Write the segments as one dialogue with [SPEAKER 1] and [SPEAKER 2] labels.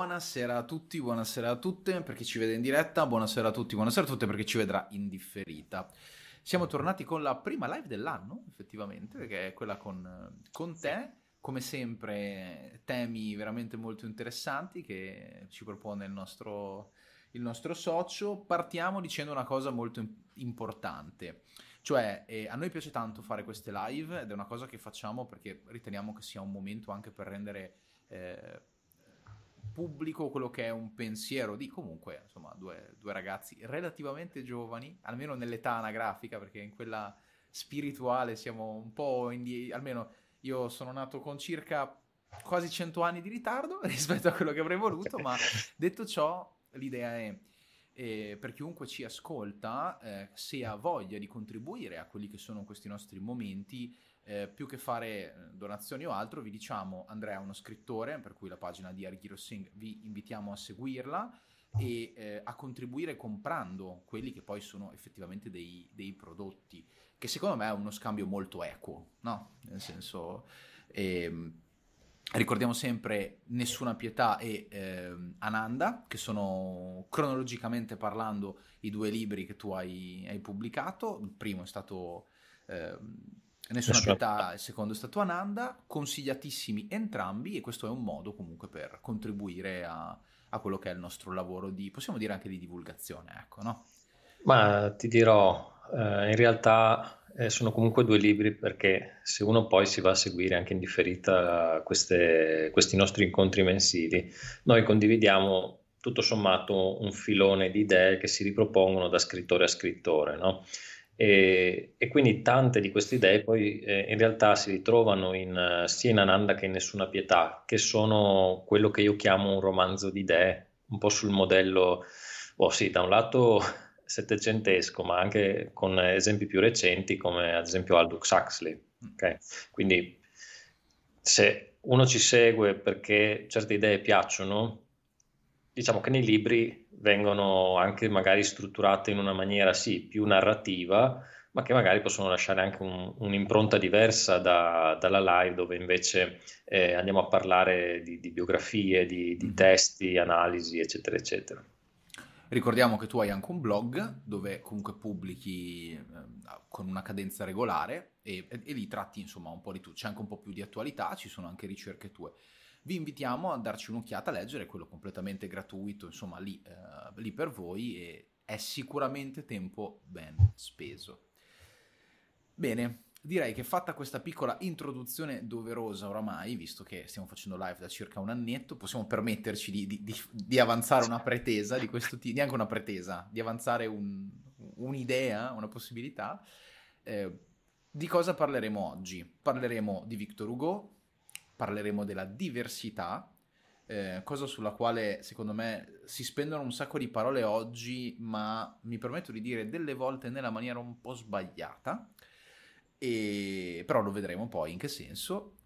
[SPEAKER 1] Buonasera a tutti, buonasera a tutte per chi ci vede in diretta, buonasera a tutti, buonasera a tutte per chi ci vedrà in differita. Siamo tornati con la prima live dell'anno, effettivamente, perché è quella con, con te. Come sempre, temi veramente molto interessanti che ci propone il nostro, il nostro socio. Partiamo dicendo una cosa molto importante. Cioè, eh, a noi piace tanto fare queste live ed è una cosa che facciamo perché riteniamo che sia un momento anche per rendere eh, pubblico quello che è un pensiero di comunque insomma due, due, ragazzi relativamente giovani, almeno nell'età anagrafica, perché in quella spirituale siamo un po' indietro, almeno io sono nato con circa quasi 100 anni di ritardo rispetto a quello che avrei voluto, ma detto ciò l'idea è eh, per chiunque ci ascolta, eh, se ha voglia di contribuire a quelli che sono questi nostri momenti, eh, più che fare eh, donazioni o altro, vi diciamo Andrea è uno scrittore, per cui la pagina di Arghiro Singh vi invitiamo a seguirla e eh, a contribuire comprando quelli che poi sono effettivamente dei, dei, prodotti, che secondo me è uno scambio molto equo, no? Nel senso... Eh, ricordiamo sempre Nessuna Pietà e eh, Ananda, che sono cronologicamente parlando i due libri che tu hai, hai pubblicato. Il primo è stato eh, Nessuna, Nessuna Pietà, il secondo è stato Ananda, consigliatissimi entrambi e questo è un modo comunque per contribuire a, a quello che è il nostro lavoro di, possiamo dire anche di divulgazione, ecco, no?
[SPEAKER 2] Ma ti dirò, eh, in realtà eh, sono comunque due libri perché se uno poi si va a seguire anche in differita queste, questi nostri incontri mensili, noi condividiamo tutto sommato un filone di idee che si ripropongono da scrittore a scrittore, no? E, e, quindi tante di queste idee poi eh, in realtà si ritrovano in, sia in Ananda che in Nessuna Pietà, che sono quello che io chiamo un romanzo di idee, un po' sul modello, oh sì, da un lato settecentesco, ma anche con esempi più recenti come ad esempio Aldous Huxley. Okay? Quindi se uno ci segue perché certe idee piacciono, diciamo che nei libri vengono anche magari strutturate in una maniera sì più narrativa, ma che magari possono lasciare anche un, un'impronta diversa da, dalla live dove invece eh, andiamo a parlare di, di biografie, di, di, mm-hmm. testi, analisi, eccetera, eccetera.
[SPEAKER 1] Ricordiamo che tu hai anche un blog dove comunque pubblichi eh, con una cadenza regolare e, e, e lì tratti insomma un po' di tutto, c'è anche un po' più di attualità, ci sono anche ricerche tue vi invitiamo a darci un'occhiata a leggere quello completamente gratuito, insomma lì, eh, lì per voi e è sicuramente tempo ben speso. Bene, direi che fatta questa piccola introduzione doverosa oramai, visto che stiamo facendo live da circa un annetto, possiamo permetterci di, di, di, di avanzare una pretesa di questo tipo, neanche una pretesa, di avanzare un, un'idea, una possibilità. Eh, di cosa parleremo oggi? Parleremo di Victor Hugo, parleremo della diversità, eh, cosa sulla quale secondo me si spendono un sacco di parole oggi, ma mi permetto di dire delle volte nella maniera un po' sbagliata, e... però lo vedremo poi in che senso.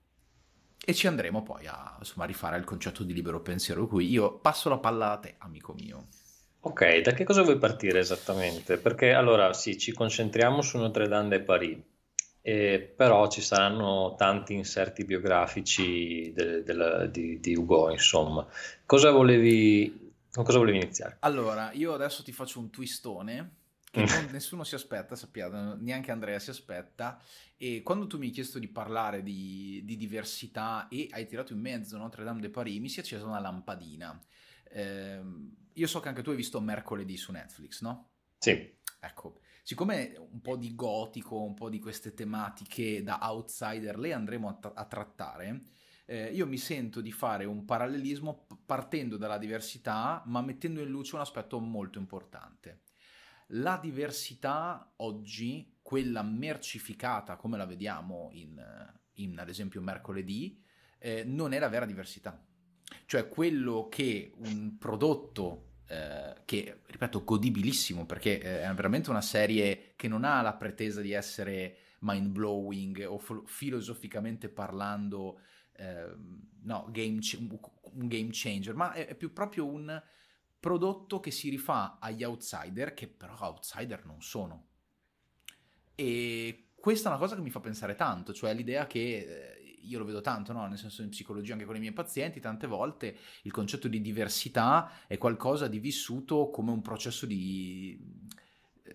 [SPEAKER 1] E ci andremo poi a insomma, rifare il concetto di libero pensiero, cui io passo la palla a te, amico mio.
[SPEAKER 2] Ok, da che cosa vuoi partire esattamente? Perché allora sì, ci concentriamo su Notre Dame de Paris, eh, però ci saranno tanti inserti biografici de, de, di, di, Ugo, insomma. Cosa volevi, con cosa volevi iniziare?
[SPEAKER 1] Allora, io adesso ti faccio un twistone che non, nessuno si aspetta, sappiate, neanche Andrea si aspetta. E quando tu mi hai chiesto di parlare di, di diversità e hai tirato in mezzo Notre Dame de Paris, mi si è accesa una lampadina. Eh, io so che anche tu hai visto mercoledì su Netflix, no?
[SPEAKER 2] Sì.
[SPEAKER 1] Ecco, siccome un po' di gotico, un po' di queste tematiche da outsider le andremo a, t- a trattare, eh, io mi sento di fare un parallelismo partendo dalla diversità, ma mettendo in luce un aspetto molto importante. La diversità oggi, quella mercificata come la vediamo in, in ad esempio mercoledì, eh, non è la vera diversità. Cioè quello che un prodotto eh, che ripeto godibilissimo perché eh, è veramente una serie che non ha la pretesa di essere mind blowing o f- filosoficamente parlando eh, no, game ch- un game changer ma è, è, più proprio un prodotto che si rifà agli outsider che però outsider non sono. E questa è una cosa che mi fa pensare tanto cioè l'idea che eh, io lo vedo tanto, no? nel senso in psicologia anche con i miei pazienti, tante volte il concetto di diversità è qualcosa di vissuto come un processo di,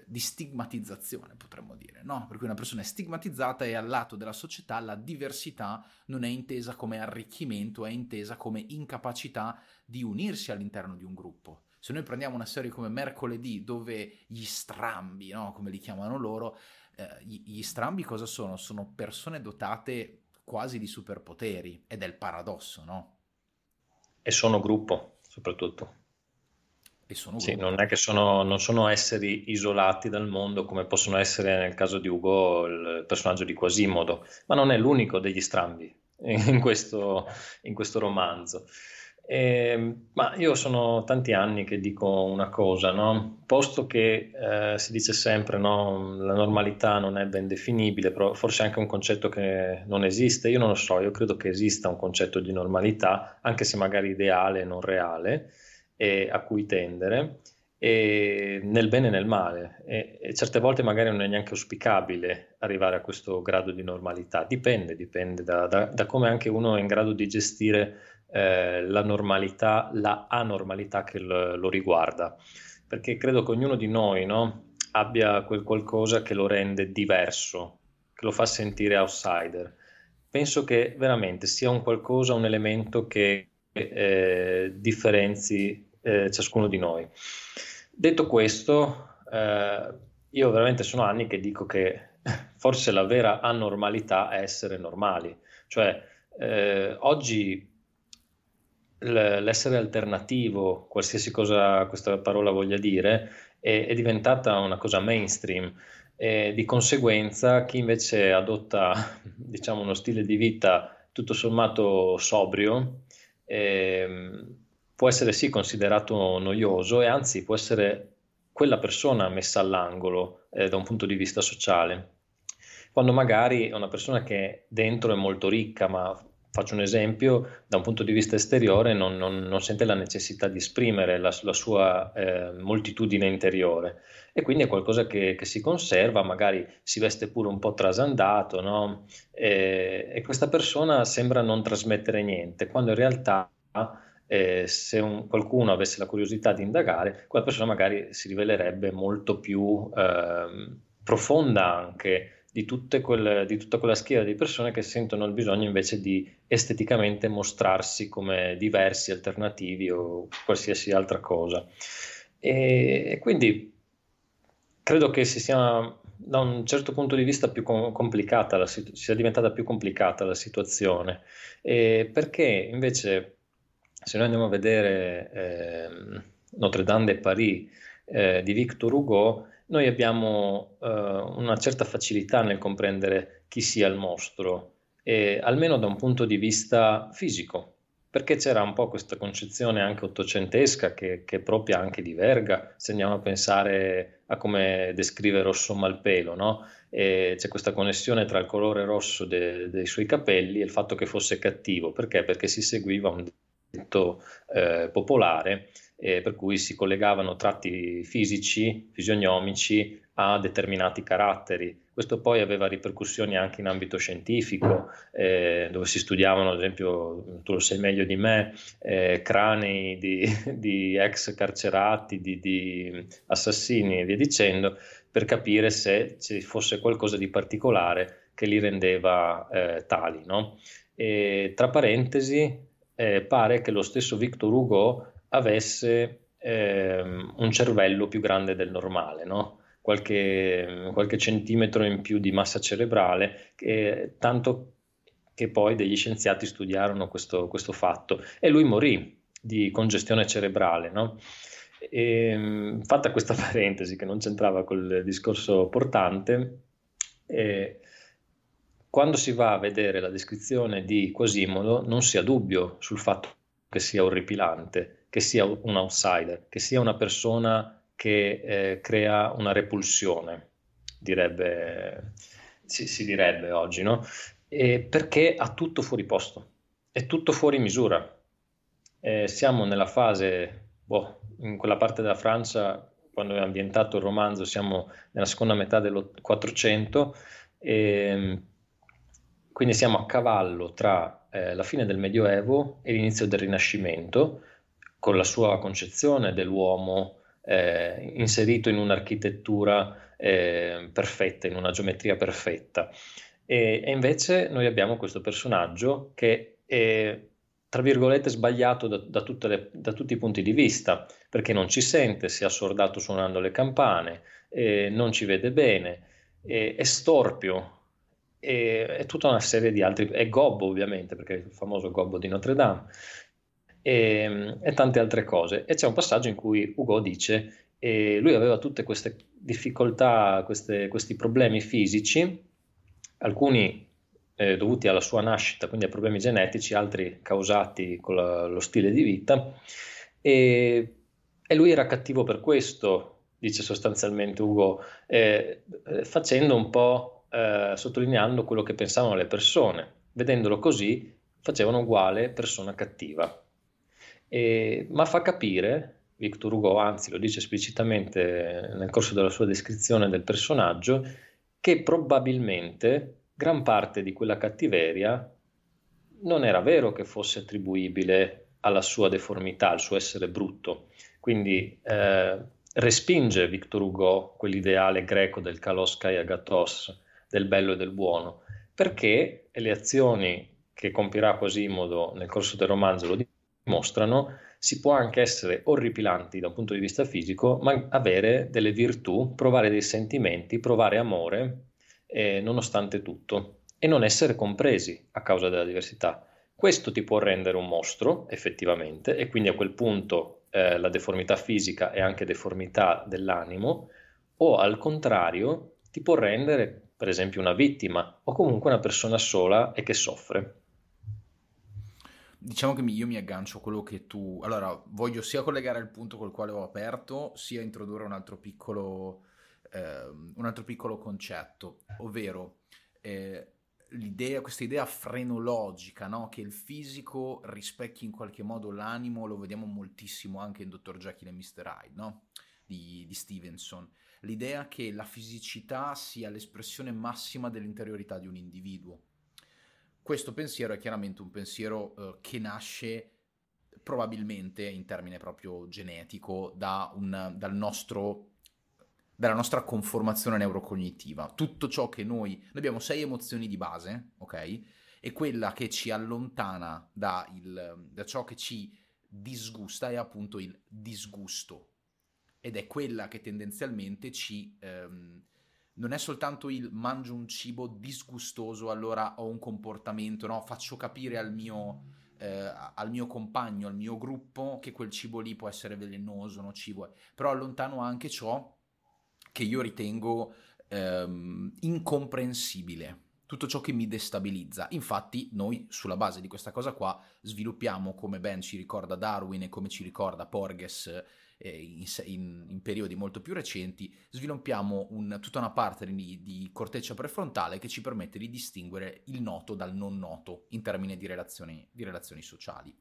[SPEAKER 1] di stigmatizzazione, potremmo dire, no? Per cui una persona è stigmatizzata e al lato della società la diversità non è intesa come arricchimento, è intesa come incapacità di unirsi all'interno di un gruppo. Se noi prendiamo una serie come Mercoledì, dove gli strambi, no? come li chiamano loro, eh, gli strambi cosa sono? Sono persone dotate quasi di superpoteri ed è il paradosso, no?
[SPEAKER 2] E sono gruppo, soprattutto.
[SPEAKER 1] E sono
[SPEAKER 2] sì, non è che sono, non sono esseri isolati dal mondo come possono essere nel caso di Ugo il personaggio di Quasimodo, ma non è l'unico degli strambi in questo, in questo romanzo. Eh, ma io sono tanti anni che dico una cosa, no? posto che eh, si dice sempre no, la normalità non è ben definibile, però forse anche un concetto che non esiste, io non lo so, io credo che esista un concetto di normalità, anche se magari ideale e non reale, e a cui tendere, nel bene e nel male, e, e certe volte magari non è neanche auspicabile arrivare a questo grado di normalità, dipende, dipende da, da, da come anche uno è in grado di gestire eh, la normalità, la anormalità che lo, lo, riguarda, perché credo che ognuno di noi no, abbia quel qualcosa che lo rende diverso, che lo fa sentire outsider. Penso che veramente sia un qualcosa, un elemento che eh, differenzi eh, ciascuno di noi. Detto questo, eh, io veramente sono anni che dico che forse la vera anormalità è essere normali, cioè eh, oggi l'essere alternativo, qualsiasi cosa questa parola voglia dire, è, è diventata una cosa mainstream. E di conseguenza, chi invece adotta diciamo, uno stile di vita tutto sommato sobrio, eh, può essere sì considerato noioso e anzi può essere quella persona messa all'angolo eh, da un punto di vista sociale. Quando magari è una persona che dentro è molto ricca, ma faccio un esempio, da un punto di vista esteriore non, non, non sente la necessità di esprimere la, la sua eh, moltitudine interiore e quindi è qualcosa che, che, si conserva, magari si veste pure un po' trasandato no? e, e, questa persona sembra non trasmettere niente, quando in realtà eh, se un, qualcuno avesse la curiosità di indagare, quella persona magari si rivelerebbe molto più eh, profonda anche di, quelle, di, tutta quella schiera di persone che sentono il bisogno invece di esteticamente mostrarsi come diversi, alternativi o qualsiasi altra cosa. E, e quindi credo che si sia da un certo punto di vista più complicata, la, sia diventata più complicata la situazione, e perché invece se noi andiamo a vedere eh, Notre Dame de Paris eh, di Victor Hugo, noi abbiamo uh, una certa facilità nel comprendere chi sia il mostro, e, almeno da un punto di vista fisico, perché c'era un po' questa concezione anche ottocentesca che, che è propria anche di Verga, se andiamo a pensare a come descrive Rosso Malpelo, no? c'è questa connessione tra il colore rosso de, dei suoi capelli e il fatto che fosse cattivo, perché? Perché si seguiva un detto eh, popolare eh, per cui si collegavano tratti fisici, fisionomici a determinati caratteri. Questo poi aveva ripercussioni anche in ambito scientifico, eh, dove si studiavano, ad esempio, tu lo sai meglio di me, eh, cranei di, di, ex carcerati, di, di, assassini e via dicendo, per capire se ci fosse qualcosa di particolare che li rendeva eh, tali. No? tra parentesi, eh, pare che lo stesso Victor Hugo avesse ehm, un cervello più grande del normale, no? qualche, qualche, centimetro in più di massa cerebrale, che, tanto che poi degli scienziati studiarono questo, questo fatto e lui morì di congestione cerebrale. No? E, ehm, fatta questa parentesi che non c'entrava col discorso portante, eh, quando si va a vedere la descrizione di Quasimodo non si ha dubbio sul fatto che sia orripilante, che sia un outsider, che sia una persona che eh, crea una repulsione, direbbe, si, si direbbe oggi, no? E perché ha tutto fuori posto, è tutto fuori misura. Eh, siamo nella fase, boh, in quella parte della Francia, quando è ambientato il romanzo, siamo nella seconda metà del 400, e quindi siamo a cavallo tra eh, la fine del Medioevo e l'inizio del Rinascimento, con la sua concezione dell'uomo eh, inserito in un'architettura eh, perfetta, in una geometria perfetta. E, e, invece noi abbiamo questo personaggio che è, tra virgolette, sbagliato da, da, le, da tutti i punti di vista, perché non ci sente, si è assordato suonando le campane, non ci vede bene, è storpio, e, tutta una serie di altri, e Gobbo ovviamente, perché è il famoso Gobbo di Notre Dame, e, e tante altre cose. E c'è un passaggio in cui Ugo dice, e lui aveva tutte queste difficoltà, queste, questi problemi fisici, alcuni eh, dovuti alla sua nascita, quindi a problemi genetici, altri causati con la, lo stile di vita, e, e lui era cattivo per questo, dice sostanzialmente Ugo, eh, facendo un po' eh, sottolineando quello che pensavano le persone. Vedendolo così, facevano uguale persona cattiva. E, ma fa capire, Victor Hugo anzi lo dice esplicitamente nel corso della sua descrizione del personaggio, che probabilmente gran parte di quella cattiveria non era vero che fosse attribuibile alla sua deformità, al suo essere brutto. Quindi eh, respinge Victor Hugo quell'ideale greco del kalos kai agatos, del bello e del buono, perché le azioni che compirà Quasimodo nel corso del romanzo lo dimostrano, si può anche essere orripilanti da un punto di vista fisico, ma avere delle virtù, provare dei sentimenti, provare amore, eh, nonostante tutto, e non essere compresi a causa della diversità. Questo ti può rendere un mostro, effettivamente, e quindi a quel punto eh, la deformità fisica è anche deformità dell'animo, o al contrario ti può rendere per esempio una vittima o comunque una persona sola e che soffre.
[SPEAKER 1] Diciamo che io mi aggancio a quello che tu... Allora, voglio sia collegare il punto col quale ho aperto, sia introdurre un altro piccolo, eh, un altro piccolo concetto, ovvero eh, questa idea frenologica, no? che il fisico rispecchi in qualche modo l'animo, lo vediamo moltissimo anche in Dr. Jekyll e Mr. Hyde, no? di, di Stevenson l'idea che la fisicità sia l'espressione massima dell'interiorità di un individuo. Questo pensiero è chiaramente un pensiero eh, che nasce probabilmente in termine proprio genetico da un, dal nostro, dalla nostra conformazione neurocognitiva. Tutto ciò che noi, noi abbiamo sei emozioni di base, ok? E quella che ci allontana da, il, da ciò che ci disgusta è appunto il disgusto ed è quella che tendenzialmente ci... Ehm, non è soltanto il mangio un cibo disgustoso, allora ho un comportamento, no? faccio capire al mio, eh, al mio compagno, al mio gruppo che quel cibo lì può essere velenoso, nocivo, però allontano anche ciò che io ritengo ehm, incomprensibile, tutto ciò che mi destabilizza. Infatti noi sulla base di questa cosa qua sviluppiamo, come ben ci ricorda Darwin e come ci ricorda Porges, eh, in, in, in, periodi molto più recenti, sviluppiamo un, tutta una parte di, di, corteccia prefrontale che ci permette di distinguere il noto dal non noto in termini di relazioni, di relazioni sociali.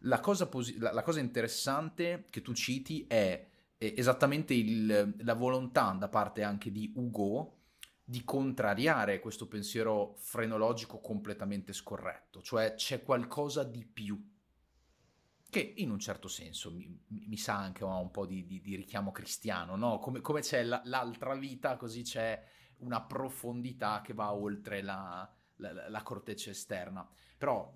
[SPEAKER 1] La cosa, posi- la, la cosa, interessante che tu citi è, esattamente il, la volontà da parte anche di Hugo di contrariare questo pensiero frenologico completamente scorretto, cioè c'è qualcosa di più che in un certo senso mi, mi sa anche un po' di, di, di richiamo cristiano, no? Come, come c'è la, l'altra vita, così c'è una profondità che va oltre la, la, la corteccia esterna. Però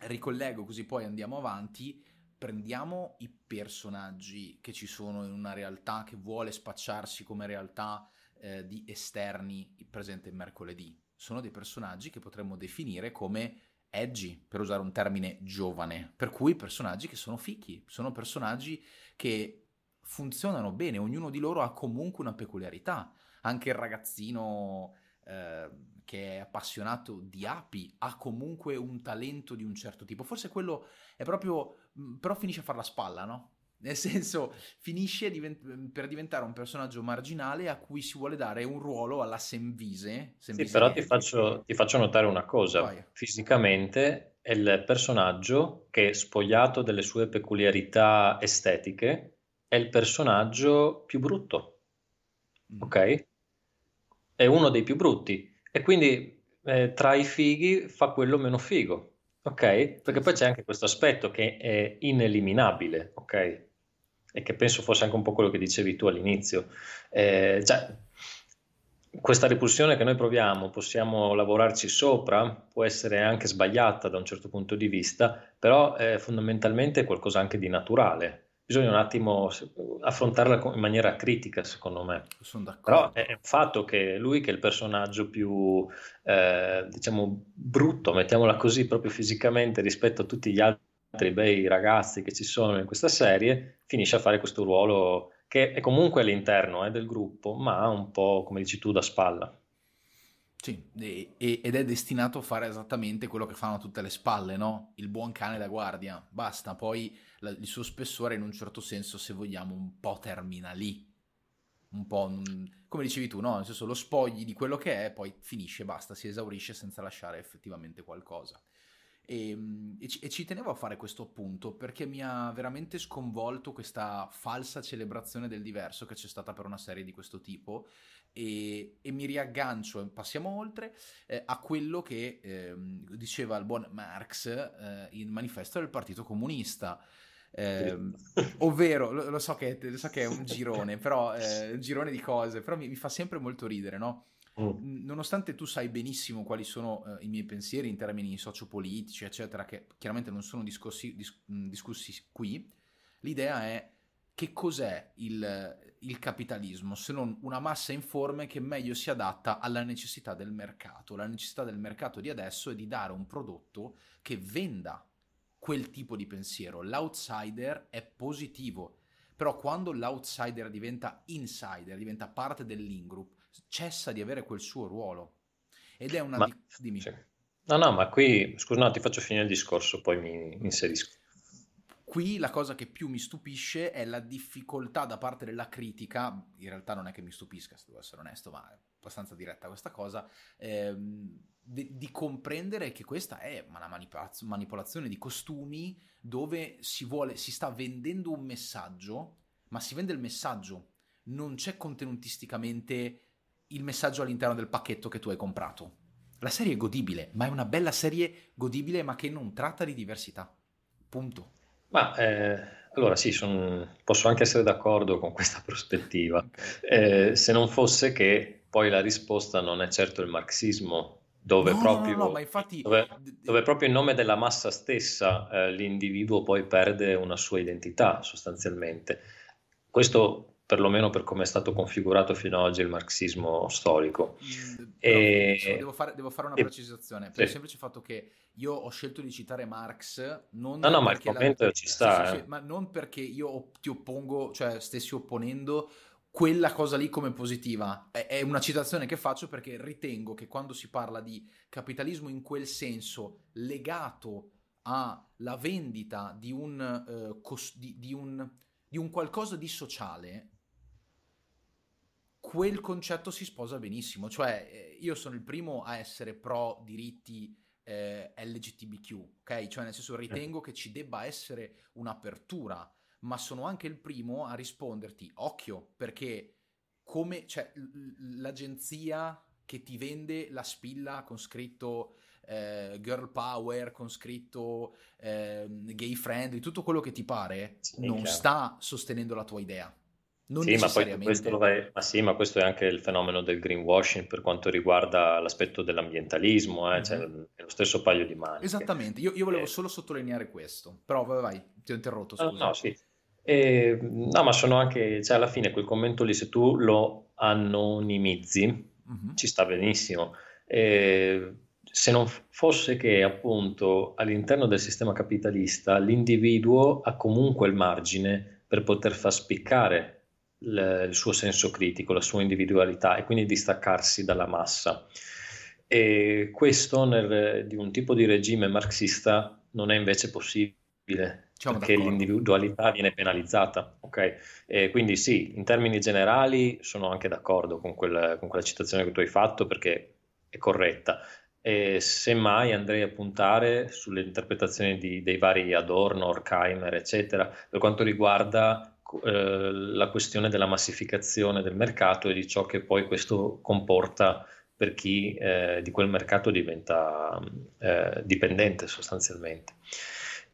[SPEAKER 1] ricollego così poi andiamo avanti, prendiamo i personaggi che ci sono in una realtà che vuole spacciarsi come realtà eh, di esterni presente mercoledì. Sono dei personaggi che potremmo definire come edgy, per usare un termine giovane, per cui personaggi che sono fichi, sono personaggi che funzionano bene, ognuno di loro ha comunque una peculiarità, anche il ragazzino eh, che è appassionato di api ha comunque un talento di un certo tipo, forse quello è proprio, però finisce a fare la spalla, no? Nel senso, finisce divent- per diventare un personaggio marginale a cui si vuole dare un ruolo alla Semvise.
[SPEAKER 2] Semvise sì, però ti faccio, ti faccio, notare una cosa. Vai. Fisicamente è il personaggio che, spogliato delle sue peculiarità estetiche, è il personaggio più brutto. Mm. Ok? È uno dei più brutti. E quindi eh, tra i fighi fa quello meno figo, ok? Perché poi c'è anche questo aspetto che è ineliminabile, ok? E che penso fosse anche un po' quello che dicevi tu all'inizio. Eh, cioè, questa repulsione che noi proviamo, possiamo lavorarci sopra, può essere anche sbagliata da un certo punto di vista, però è fondamentalmente qualcosa anche di naturale. Bisogna un attimo affrontarla in maniera critica, secondo me.
[SPEAKER 1] Sono d'accordo.
[SPEAKER 2] Però è un fatto che lui, che è il personaggio più, eh, diciamo, brutto, mettiamola così, proprio fisicamente rispetto a tutti gli altri bei ragazzi che ci sono in questa serie, finisce a fare questo ruolo che è comunque all'interno eh, del gruppo, ma un po' come dici tu da spalla.
[SPEAKER 1] Sì, e, ed è destinato a fare esattamente quello che fanno tutte le spalle, no? Il buon cane da guardia. Basta, poi la, il suo spessore in un certo senso, se vogliamo, un po' termina lì. Un po', come dicevi tu, no? Nel senso lo spogli di quello che è, poi finisce, basta, si esaurisce senza lasciare effettivamente qualcosa. E, ehm, e, ci, e, ci, tenevo a fare questo appunto perché mi ha veramente sconvolto questa falsa celebrazione del diverso che c'è stata per una serie di questo tipo e, e mi riaggancio, passiamo oltre, eh, a quello che eh, diceva il buon Marx eh, in manifesto del Partito Comunista. Eh, ovvero, lo, lo, so che, lo, so che, è un girone, però eh, un girone di cose, però mi, mi fa sempre molto ridere, no? Mm. Nonostante tu sai benissimo quali sono uh, i miei pensieri in termini sociopolitici, eccetera, che chiaramente non sono discossi, dis, discussi qui, l'idea è che cos'è il, il, capitalismo se non una massa informe che meglio si adatta alla necessità del mercato. La necessità del mercato di adesso è di dare un prodotto che venda quel tipo di pensiero. L'outsider è positivo, però quando l'outsider diventa insider, diventa parte dell'ingroup, cessa di avere quel suo ruolo. Ed è una...
[SPEAKER 2] Ma,
[SPEAKER 1] di... Dimmi.
[SPEAKER 2] Sì. No, no, ma qui, scusa, no, ti faccio finire il discorso, poi mi inserisco.
[SPEAKER 1] Qui la cosa che più mi stupisce è la difficoltà da parte della critica, in realtà non è che mi stupisca, se devo essere onesto, ma è abbastanza diretta questa cosa, ehm, di, di, comprendere che questa è una manipolazione di costumi dove si, vuole, si sta vendendo un messaggio, ma si vende il messaggio, non c'è contenutisticamente il messaggio all'interno del pacchetto che tu hai comprato. La serie è godibile, ma è una bella serie godibile, ma che non tratta di diversità. Punto.
[SPEAKER 2] Ma eh, allora sì, son, posso anche essere d'accordo con questa prospettiva, eh, se non fosse che poi la risposta non è certo il marxismo, dove, no, proprio, no, no, infatti... dove, dove, proprio in nome della massa stessa eh, l'individuo poi perde una sua identità sostanzialmente. Questo perlomeno per come è stato configurato fino ad oggi il marxismo storico.
[SPEAKER 1] Mm, e... devo, fare, devo, fare, una precisazione, per sì. il semplice fatto che io ho scelto di citare Marx non
[SPEAKER 2] no, no, ma la... ci sta. Sì,
[SPEAKER 1] sì, eh. ma non perché io ti oppongo, cioè stessi opponendo quella cosa lì come positiva. È, una citazione che faccio perché ritengo che quando si parla di capitalismo in quel senso legato alla vendita di un, uh, cos- di, di un, di un qualcosa di sociale, quel concetto si sposa benissimo. Cioè, eh, io sono il primo a essere pro diritti eh, LGTBQ, ok? Cioè, nel senso, ritengo che ci debba essere un'apertura, ma sono anche il primo a risponderti, occhio, perché come, cioè, l'agenzia che ti vende la spilla con scritto eh, girl power, con scritto eh, gay friendly, tutto quello che ti pare, sì, non chiaro. sta sostenendo la tua idea. Non
[SPEAKER 2] sì, ma vai... ma sì, ma questo è anche il fenomeno del greenwashing per quanto riguarda l'aspetto dell'ambientalismo, eh? cioè, mm-hmm. è lo stesso paio di mani.
[SPEAKER 1] Esattamente, io, io volevo eh. solo sottolineare questo, però vai, vai, ti ho interrotto, scusa.
[SPEAKER 2] No, no, sì. E, no, ma sono anche, cioè alla fine quel commento lì, se tu lo anonimizzi, mm-hmm. ci sta benissimo. E, se non fosse che appunto all'interno del sistema capitalista l'individuo ha comunque il margine per poter far spiccare il suo senso critico, la sua individualità e quindi distaccarsi dalla massa. E questo nel, di un tipo di regime marxista non è invece possibile, Siamo perché d'accordo. l'individualità viene penalizzata. Okay? quindi sì, in termini generali sono anche d'accordo con, quel, con quella citazione che tu hai fatto perché è corretta. E semmai andrei a puntare sulle interpretazioni di, dei vari Adorno, Horkheimer, eccetera, per quanto riguarda eh, la questione della massificazione del mercato e di ciò che poi questo comporta per chi eh, di quel mercato diventa eh, dipendente sostanzialmente.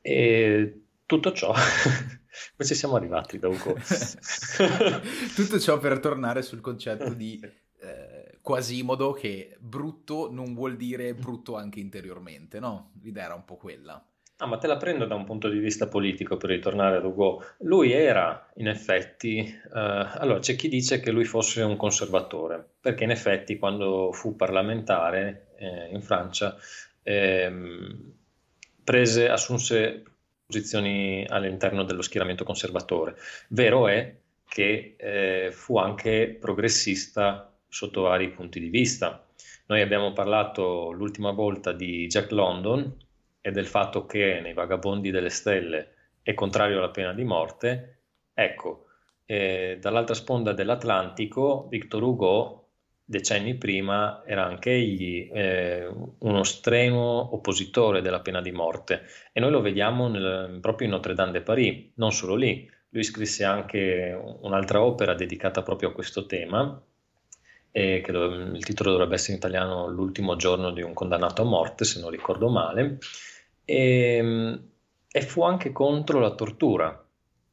[SPEAKER 2] E tutto ciò, come ci siamo arrivati da Ugo?
[SPEAKER 1] tutto ciò per tornare sul concetto di eh, Quasimodo che brutto non vuol dire brutto anche interiormente, no? L'idea era un po' quella.
[SPEAKER 2] Ah, ma te la prendo da un punto di vista politico per ritornare ad Hugo. Lui era, in effetti, eh, allora c'è chi dice che lui fosse un conservatore, perché in effetti quando fu parlamentare eh, in Francia ehm, prese, assunse posizioni all'interno dello schieramento conservatore. Vero è che eh, fu anche progressista sotto vari punti di vista. Noi abbiamo parlato l'ultima volta di Jack London, e del fatto che nei Vagabondi delle Stelle è contrario alla pena di morte, ecco, eh, dall'altra sponda dell'Atlantico Victor Hugo decenni prima era anche egli eh, uno strenuo oppositore della pena di morte. E noi lo vediamo nel, proprio in Notre Dame de Paris, non solo lì, lui scrisse anche un'altra opera dedicata proprio a questo tema, eh, che il titolo dovrebbe essere in italiano L'ultimo giorno di un condannato a morte, se non ricordo male, e, ehm, e fu anche contro la tortura,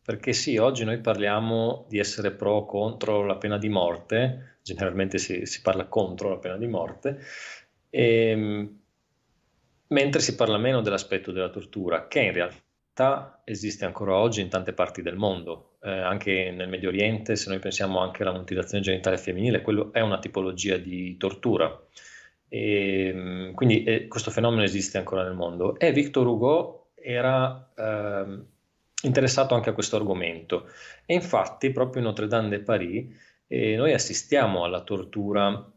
[SPEAKER 2] perché sì, oggi noi parliamo di essere pro o contro la pena di morte, generalmente si, si parla contro la pena di morte, e, ehm, mentre si parla meno dell'aspetto della tortura, che in realtà esiste ancora oggi in tante parti del mondo, eh, anche nel Medio Oriente, se noi pensiamo anche alla mutilazione genitale femminile, quello è una tipologia di tortura. E, ehm, quindi eh, questo fenomeno esiste ancora nel mondo e Victor Hugo era eh, interessato anche a questo argomento e infatti proprio in Notre Dame de Paris eh, noi assistiamo alla tortura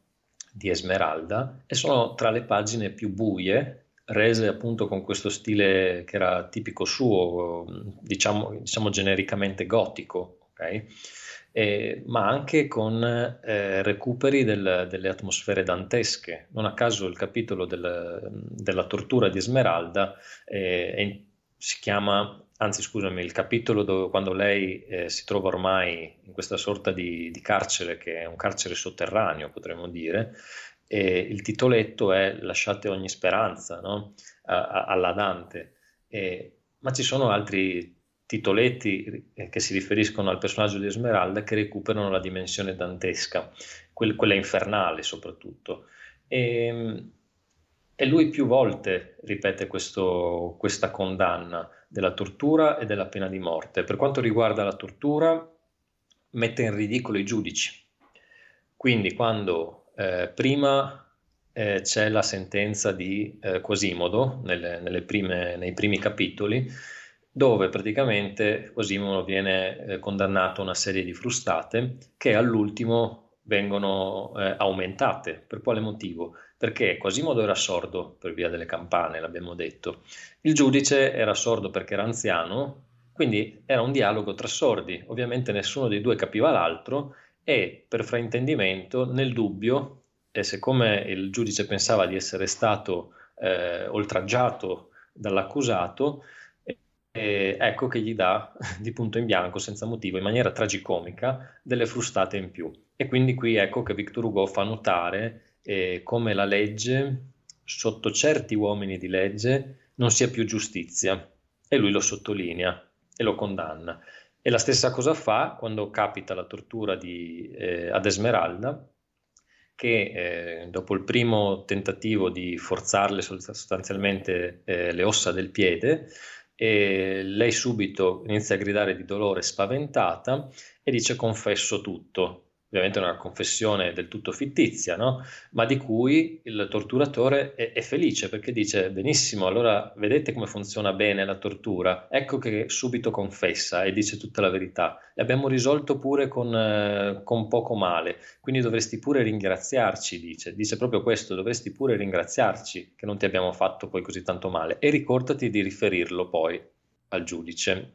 [SPEAKER 2] di Esmeralda e sono tra le pagine più buie rese appunto con questo stile che era tipico suo, diciamo, diciamo genericamente gotico. Okay? Eh, ma anche con eh, recuperi del, delle atmosfere dantesche. Non a caso il capitolo del, della tortura di Esmeralda eh, si chiama, anzi scusami, il capitolo dove, quando lei eh, si trova ormai in questa sorta di, di, carcere, che è un carcere sotterraneo, potremmo dire, il titoletto è Lasciate ogni speranza no? a, a, alla Dante. Ma ci sono altri titoletti eh, che si riferiscono al personaggio di Esmeralda che recuperano la dimensione dantesca, quella infernale soprattutto. E, ehm, e lui più volte ripete questo, questa condanna della tortura e della pena di morte. Per quanto riguarda la tortura, mette in ridicolo i giudici. Quindi quando eh, prima eh, c'è la sentenza di eh, Quasimodo nelle, nelle prime, nei primi capitoli, dove praticamente Cosimo viene eh, condannato a una serie di frustate che all'ultimo vengono eh, aumentate. Per quale motivo? Perché Quasimodo era sordo per via delle campane, l'abbiamo detto. Il giudice era sordo perché era anziano, quindi era un dialogo tra sordi. Ovviamente nessuno dei due capiva l'altro e per fraintendimento, nel dubbio, e siccome il giudice pensava di essere stato eh, oltraggiato dall'accusato, e ecco che gli dà di punto in bianco, senza motivo, in maniera tragicomica, delle frustate in più. E quindi qui ecco che Victor Hugo fa notare eh, come la legge, sotto certi uomini di legge, non sia più giustizia. E lui lo sottolinea e lo condanna. E la stessa cosa fa quando capita la tortura di, eh, ad Esmeralda, che eh, dopo il primo tentativo di forzarle sostanzialmente eh, le ossa del piede, e lei subito inizia a gridare di dolore spaventata e dice confesso tutto ovviamente una confessione del tutto fittizia, no? ma di cui il torturatore è, è, felice perché dice benissimo, allora vedete come funziona bene la tortura, ecco che subito confessa e dice tutta la verità. E abbiamo risolto pure con, eh, con poco male, quindi dovresti pure ringraziarci, dice. Dice proprio questo, dovresti pure ringraziarci che non ti abbiamo fatto poi così tanto male e ricordati di riferirlo poi al giudice.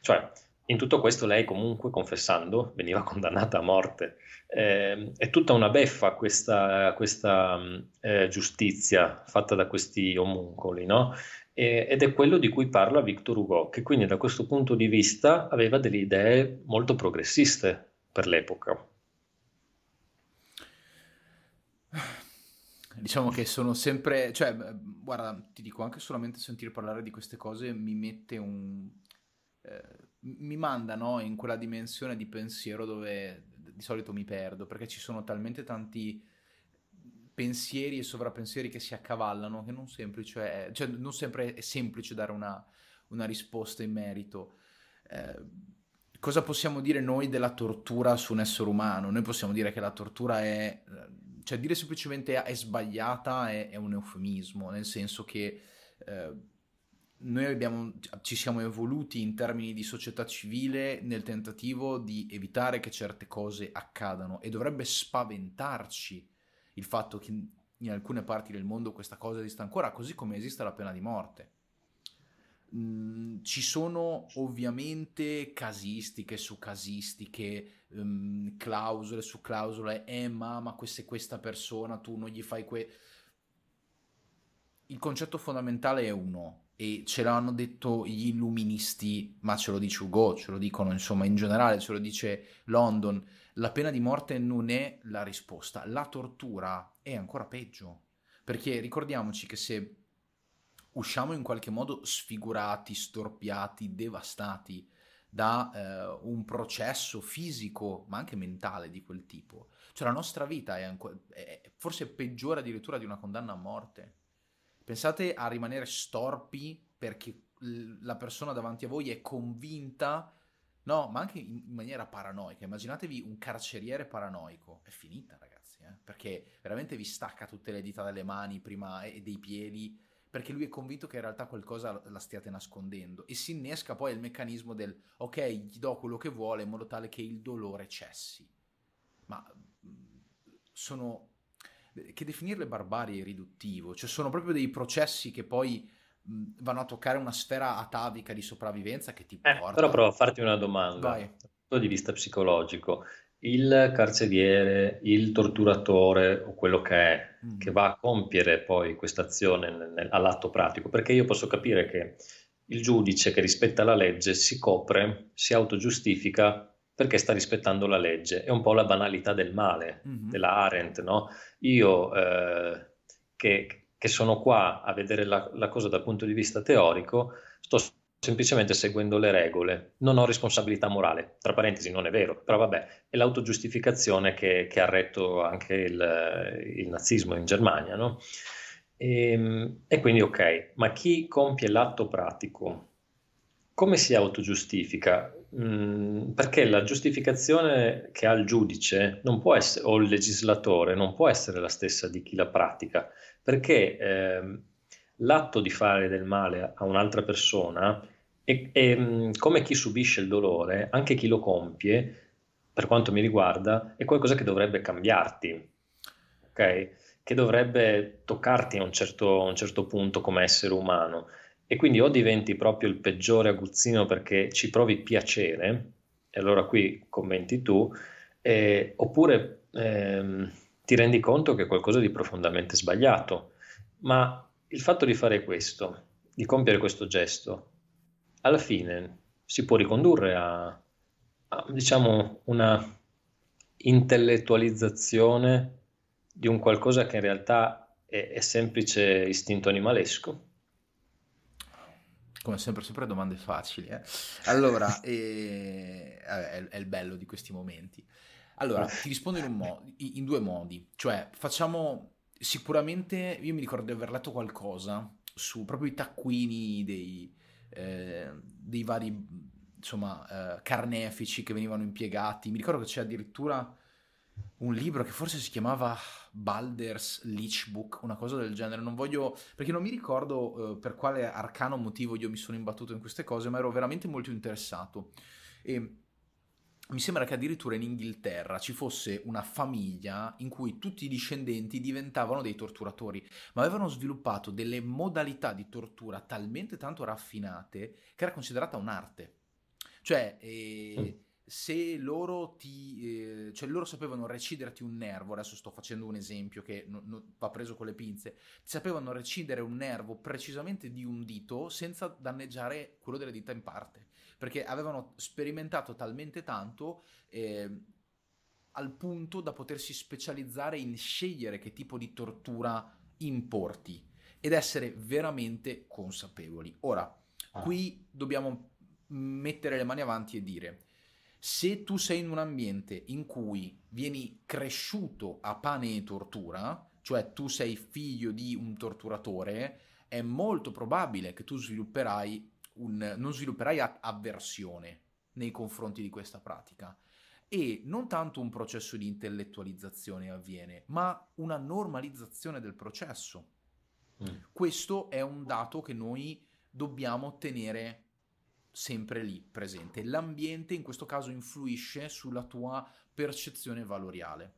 [SPEAKER 2] Cioè, in tutto questo lei comunque, confessando, veniva condannata a morte. Eh, è tutta una beffa questa, questa eh, giustizia fatta da questi omuncoli, no? E, ed è quello di cui parla Victor Hugo, che quindi da questo punto di vista aveva delle idee molto progressiste per l'epoca.
[SPEAKER 1] diciamo che sono sempre, cioè, guarda, ti dico, anche solamente sentire parlare di queste cose mi mette un... Eh, mi manda, no, in quella dimensione di pensiero dove di solito mi perdo, perché ci sono talmente tanti pensieri e sovrappensieri che si accavallano che non, è, cioè, non sempre è semplice dare una, una risposta in merito. Eh, cosa possiamo dire noi della tortura su un essere umano? Noi possiamo dire che la tortura è... cioè dire semplicemente è sbagliata è, è un eufemismo, nel senso che... Eh, noi abbiamo, ci siamo evoluti in termini di società civile nel tentativo di evitare che certe cose accadano e dovrebbe spaventarci il fatto che in alcune parti del mondo questa cosa esista ancora, così come esiste la pena di morte. Mm, ci sono ovviamente casistiche su casistiche, um, clausole su clausole, eh ma, ma questa, questa persona tu non gli fai que... Il concetto fondamentale è uno, e ce l'hanno detto gli illuministi, ma ce lo dice Hugo, ce lo dicono insomma in generale, ce lo dice London, la pena di morte non è la risposta, la tortura è ancora peggio, perché ricordiamoci che se usciamo in qualche modo sfigurati, storpiati, devastati da eh, un processo fisico, ma anche mentale di quel tipo, cioè la nostra vita è, ancora, è forse peggiore addirittura di una condanna a morte. Pensate a rimanere storpi perché la persona davanti a voi è convinta, no, ma anche in maniera paranoica. Immaginatevi un carceriere paranoico. È finita, ragazzi, eh? perché veramente vi stacca tutte le dita dalle mani prima e dei piedi, perché lui è convinto che in realtà qualcosa la stiate nascondendo. E si innesca poi il meccanismo del ok, gli do quello che vuole in modo tale che il dolore cessi. Ma sono che definirle barbarie è riduttivo, cioè sono proprio dei processi che poi mh, vanno a toccare una sfera atavica di sopravvivenza che ti
[SPEAKER 2] eh,
[SPEAKER 1] porta...
[SPEAKER 2] Però provo a farti una domanda,
[SPEAKER 1] Vai.
[SPEAKER 2] dal punto di vista psicologico. Il carceriere, il torturatore o quello che è, mm. che va a compiere poi questa azione all'atto pratico, perché io posso capire che il giudice che rispetta la legge si copre, si autogiustifica perché sta rispettando la legge. È un po' la banalità del male, mm-hmm. della Arendt, no? Io eh, che, che, sono qua a vedere la, la, cosa dal punto di vista teorico, sto semplicemente seguendo le regole, non ho responsabilità morale. Tra parentesi, non è vero, però vabbè, è l'autogiustificazione che, che ha retto anche il, il nazismo in Germania, no? E, ehm, e quindi ok, ma chi compie l'atto pratico come si autogiustifica? Mm, perché la giustificazione che ha il giudice essere, o il legislatore non può essere la stessa di chi la pratica, perché eh, l'atto di fare del male a un'altra persona è, è mm, come chi subisce il dolore, anche chi lo compie, per quanto mi riguarda, è qualcosa che dovrebbe cambiarti, ok? Che dovrebbe toccarti a un certo, a un certo punto come essere umano e quindi o diventi proprio il peggiore aguzzino perché ci provi piacere, e allora qui commenti tu, eh, oppure ehm, ti rendi conto che è qualcosa di profondamente sbagliato. Ma il fatto di fare questo, di compiere questo gesto, alla fine si può ricondurre a, a diciamo, una intellettualizzazione di un qualcosa che in realtà è, è semplice istinto animalesco.
[SPEAKER 1] Come sempre, sempre domande facili. Eh? Allora, eh, è, è, il bello di questi momenti. Allora, ti rispondo in, mo- in, due modi. Cioè, facciamo sicuramente... Io mi ricordo di aver letto qualcosa su proprio i taccuini dei, eh, dei vari insomma, eh, carnefici che venivano impiegati. Mi ricordo che c'è addirittura un libro che forse si chiamava Baldur's Leech Book, una cosa del genere. Non voglio, perché non mi ricordo uh, per quale arcano motivo io mi sono imbattuto in queste cose, ma ero veramente molto interessato. E mi sembra che addirittura in Inghilterra ci fosse una famiglia in cui tutti i discendenti diventavano dei torturatori, ma avevano sviluppato delle modalità di tortura talmente tanto raffinate che era considerata un'arte. Cioè, eh, mm se loro ti eh, cioè loro sapevano reciderti un nervo adesso sto facendo un esempio che no, no, va preso con le pinze sapevano recidere un nervo precisamente di un dito senza danneggiare quello delle dita in parte perché avevano sperimentato talmente tanto eh, al punto da potersi specializzare in scegliere che tipo di tortura importi ed essere veramente consapevoli. Ora, ah. qui dobbiamo mettere le mani avanti e dire se tu sei in un ambiente in cui vieni cresciuto a pane e tortura, cioè tu sei figlio di un torturatore, è molto probabile che tu svilupperai un, non svilupperai avversione nei confronti di questa pratica. E non tanto un processo di intellettualizzazione avviene, ma una normalizzazione del processo. Mm. Questo è un dato che noi dobbiamo tenere sempre lì presente. L'ambiente in questo caso influisce sulla tua percezione valoriale.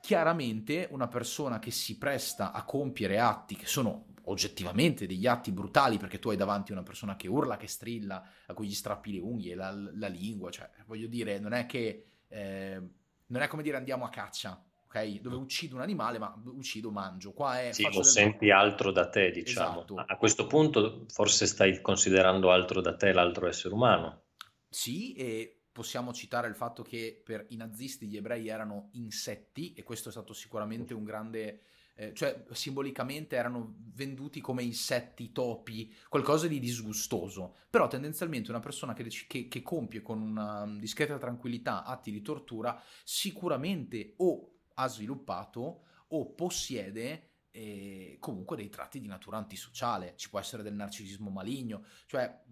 [SPEAKER 1] Chiaramente una persona che si presta a compiere atti che sono oggettivamente degli atti brutali perché tu hai davanti una persona che urla, che strilla, a cui gli strappi le unghie, la, la lingua, cioè voglio dire, non è che... Eh, non è come dire andiamo a caccia, ok? Dove uccido un animale, ma uccido, mangio. Qua è...
[SPEAKER 2] Sì, lo senti altro da te, diciamo. Esatto. A questo punto forse stai considerando altro da te l'altro essere umano.
[SPEAKER 1] Sì, e possiamo citare il fatto che per i nazisti gli ebrei erano insetti e questo è stato sicuramente un grande... Eh, cioè simbolicamente erano venduti come insetti, topi, qualcosa di disgustoso. Però tendenzialmente una persona che, che, che compie con una discreta tranquillità atti di tortura sicuramente o ha sviluppato o possiede eh, comunque dei tratti di natura antisociale, ci può essere del narcisismo maligno, cioè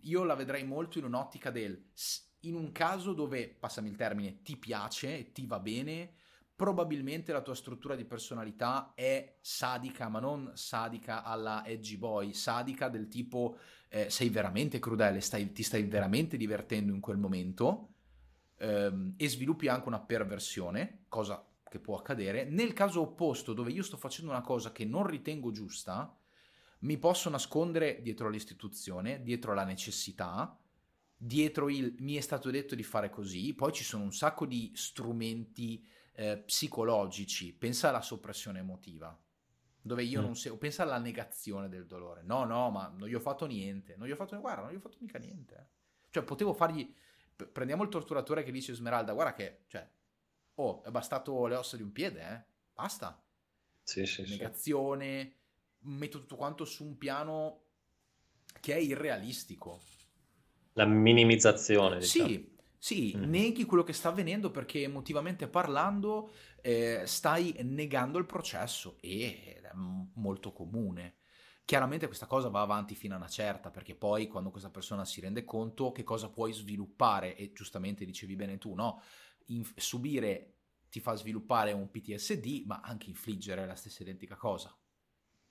[SPEAKER 1] io la vedrei molto in un'ottica del in un caso dove, passami il termine, ti piace, ti va bene, probabilmente la tua struttura di personalità è sadica, ma non sadica alla edgy boy, sadica del tipo eh, sei veramente crudele, stai, ti stai veramente divertendo in quel momento ehm, e sviluppi anche una perversione, cosa che può accadere. Nel caso opposto, dove io sto facendo una cosa che non ritengo giusta, mi posso nascondere dietro l'istituzione, dietro la necessità, dietro il mi è stato detto di fare così. Poi ci sono un sacco di strumenti eh, psicologici. Pensa alla soppressione emotiva, dove io mm. non seguo. Pensa alla negazione del dolore. No, no, ma non gli ho fatto niente. Non gli ho fatto, guarda, non gli ho fatto mica niente. Eh. Cioè, potevo fargli. Prendiamo il torturatore che dice Smeralda, guarda che, cioè, Oh, è bastato le ossa di un piede, eh? Basta.
[SPEAKER 2] Sì, sì,
[SPEAKER 1] Negazione, sì. metto tutto quanto su un piano che è irrealistico.
[SPEAKER 2] La minimizzazione,
[SPEAKER 1] diciamo. Sì, sì, mm. neghi quello che sta avvenendo perché emotivamente parlando eh, stai negando il processo e è molto comune. Chiaramente questa cosa va avanti fino a una certa, perché poi quando questa persona si rende conto che cosa puoi sviluppare, e giustamente dicevi bene tu, no? inf- subire ti fa sviluppare un PTSD, ma anche infliggere la stessa identica cosa.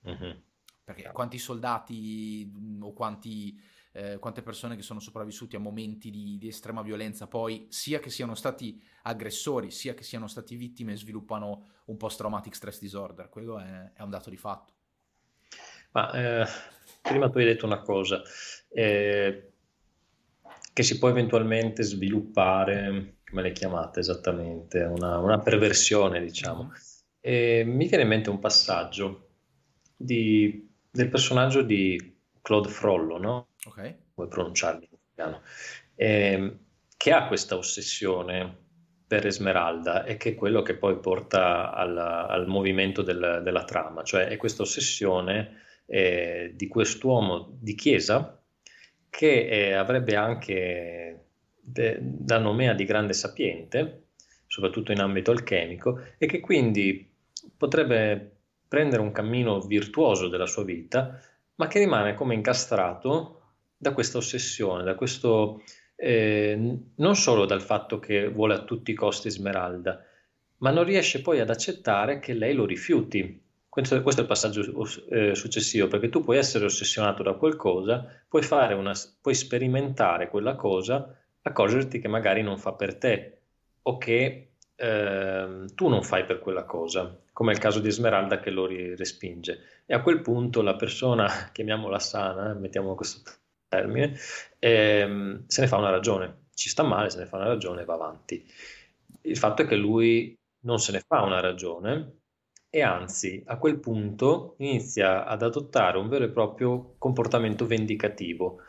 [SPEAKER 1] Mm-hmm. Perché quanti soldati mm, o quanti, eh, quante persone che sono sopravvissuti a momenti di, di, estrema violenza poi, sia che siano stati aggressori, sia che siano stati vittime, sviluppano un post-traumatic stress disorder. Quello è, è un dato di fatto.
[SPEAKER 2] Ma eh, prima tu hai detto una cosa, eh, che si può eventualmente sviluppare come le chiamate esattamente, una, una perversione, diciamo. Mm-hmm. E mi viene in mente un passaggio di, del personaggio di Claude Frollo, no?
[SPEAKER 1] Ok.
[SPEAKER 2] Vuoi pronunciarlo in italiano? Eh, che ha questa ossessione per Esmeralda e che è quello che poi porta al, al movimento del, della trama, cioè è questa ossessione eh, di quest'uomo di chiesa che eh, avrebbe anche de, da nomea di grande sapiente, soprattutto in ambito alchemico, e che quindi potrebbe prendere un cammino virtuoso della sua vita, ma che rimane come incastrato da questa ossessione, da questo eh, non solo dal fatto che vuole a tutti i costi Smeralda, ma non riesce poi ad accettare che lei lo rifiuti. Questo, questo è il passaggio eh, successivo, perché tu puoi essere ossessionato da qualcosa, puoi, una, puoi sperimentare quella cosa, accorgerti che magari non fa per te o che eh, tu non fai per quella cosa, come è il caso di Esmeralda che lo respinge. E a quel punto la persona, chiamiamola sana, mettiamo questo termine, eh, se ne fa una ragione, ci sta male, se ne fa una ragione e va avanti. Il fatto è che lui non se ne fa una ragione e anzi a quel punto inizia ad adottare un vero e proprio comportamento vendicativo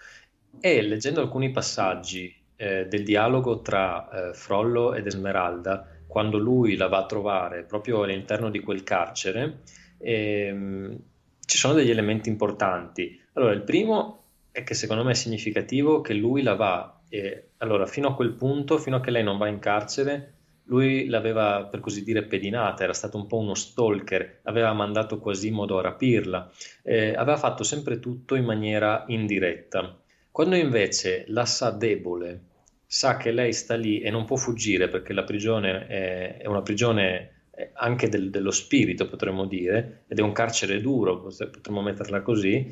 [SPEAKER 2] e leggendo alcuni passaggi eh, del dialogo tra eh, Frollo ed Esmeralda quando lui la va a trovare proprio all'interno di quel carcere, ehm, ci sono degli elementi importanti. Allora, il primo è che secondo me è significativo che lui la va, eh, allora fino a quel punto, fino a che lei non va in carcere, lui l'aveva per così dire pedinata, era stato un po' uno stalker, aveva mandato Quasimodo a rapirla, eh, aveva fatto sempre tutto in maniera indiretta. Quando invece la sa debole, sa che lei sta lì e non può fuggire perché la prigione è, è una prigione eh, anche del, dello spirito, potremmo dire, ed è un carcere duro, potremmo metterla così,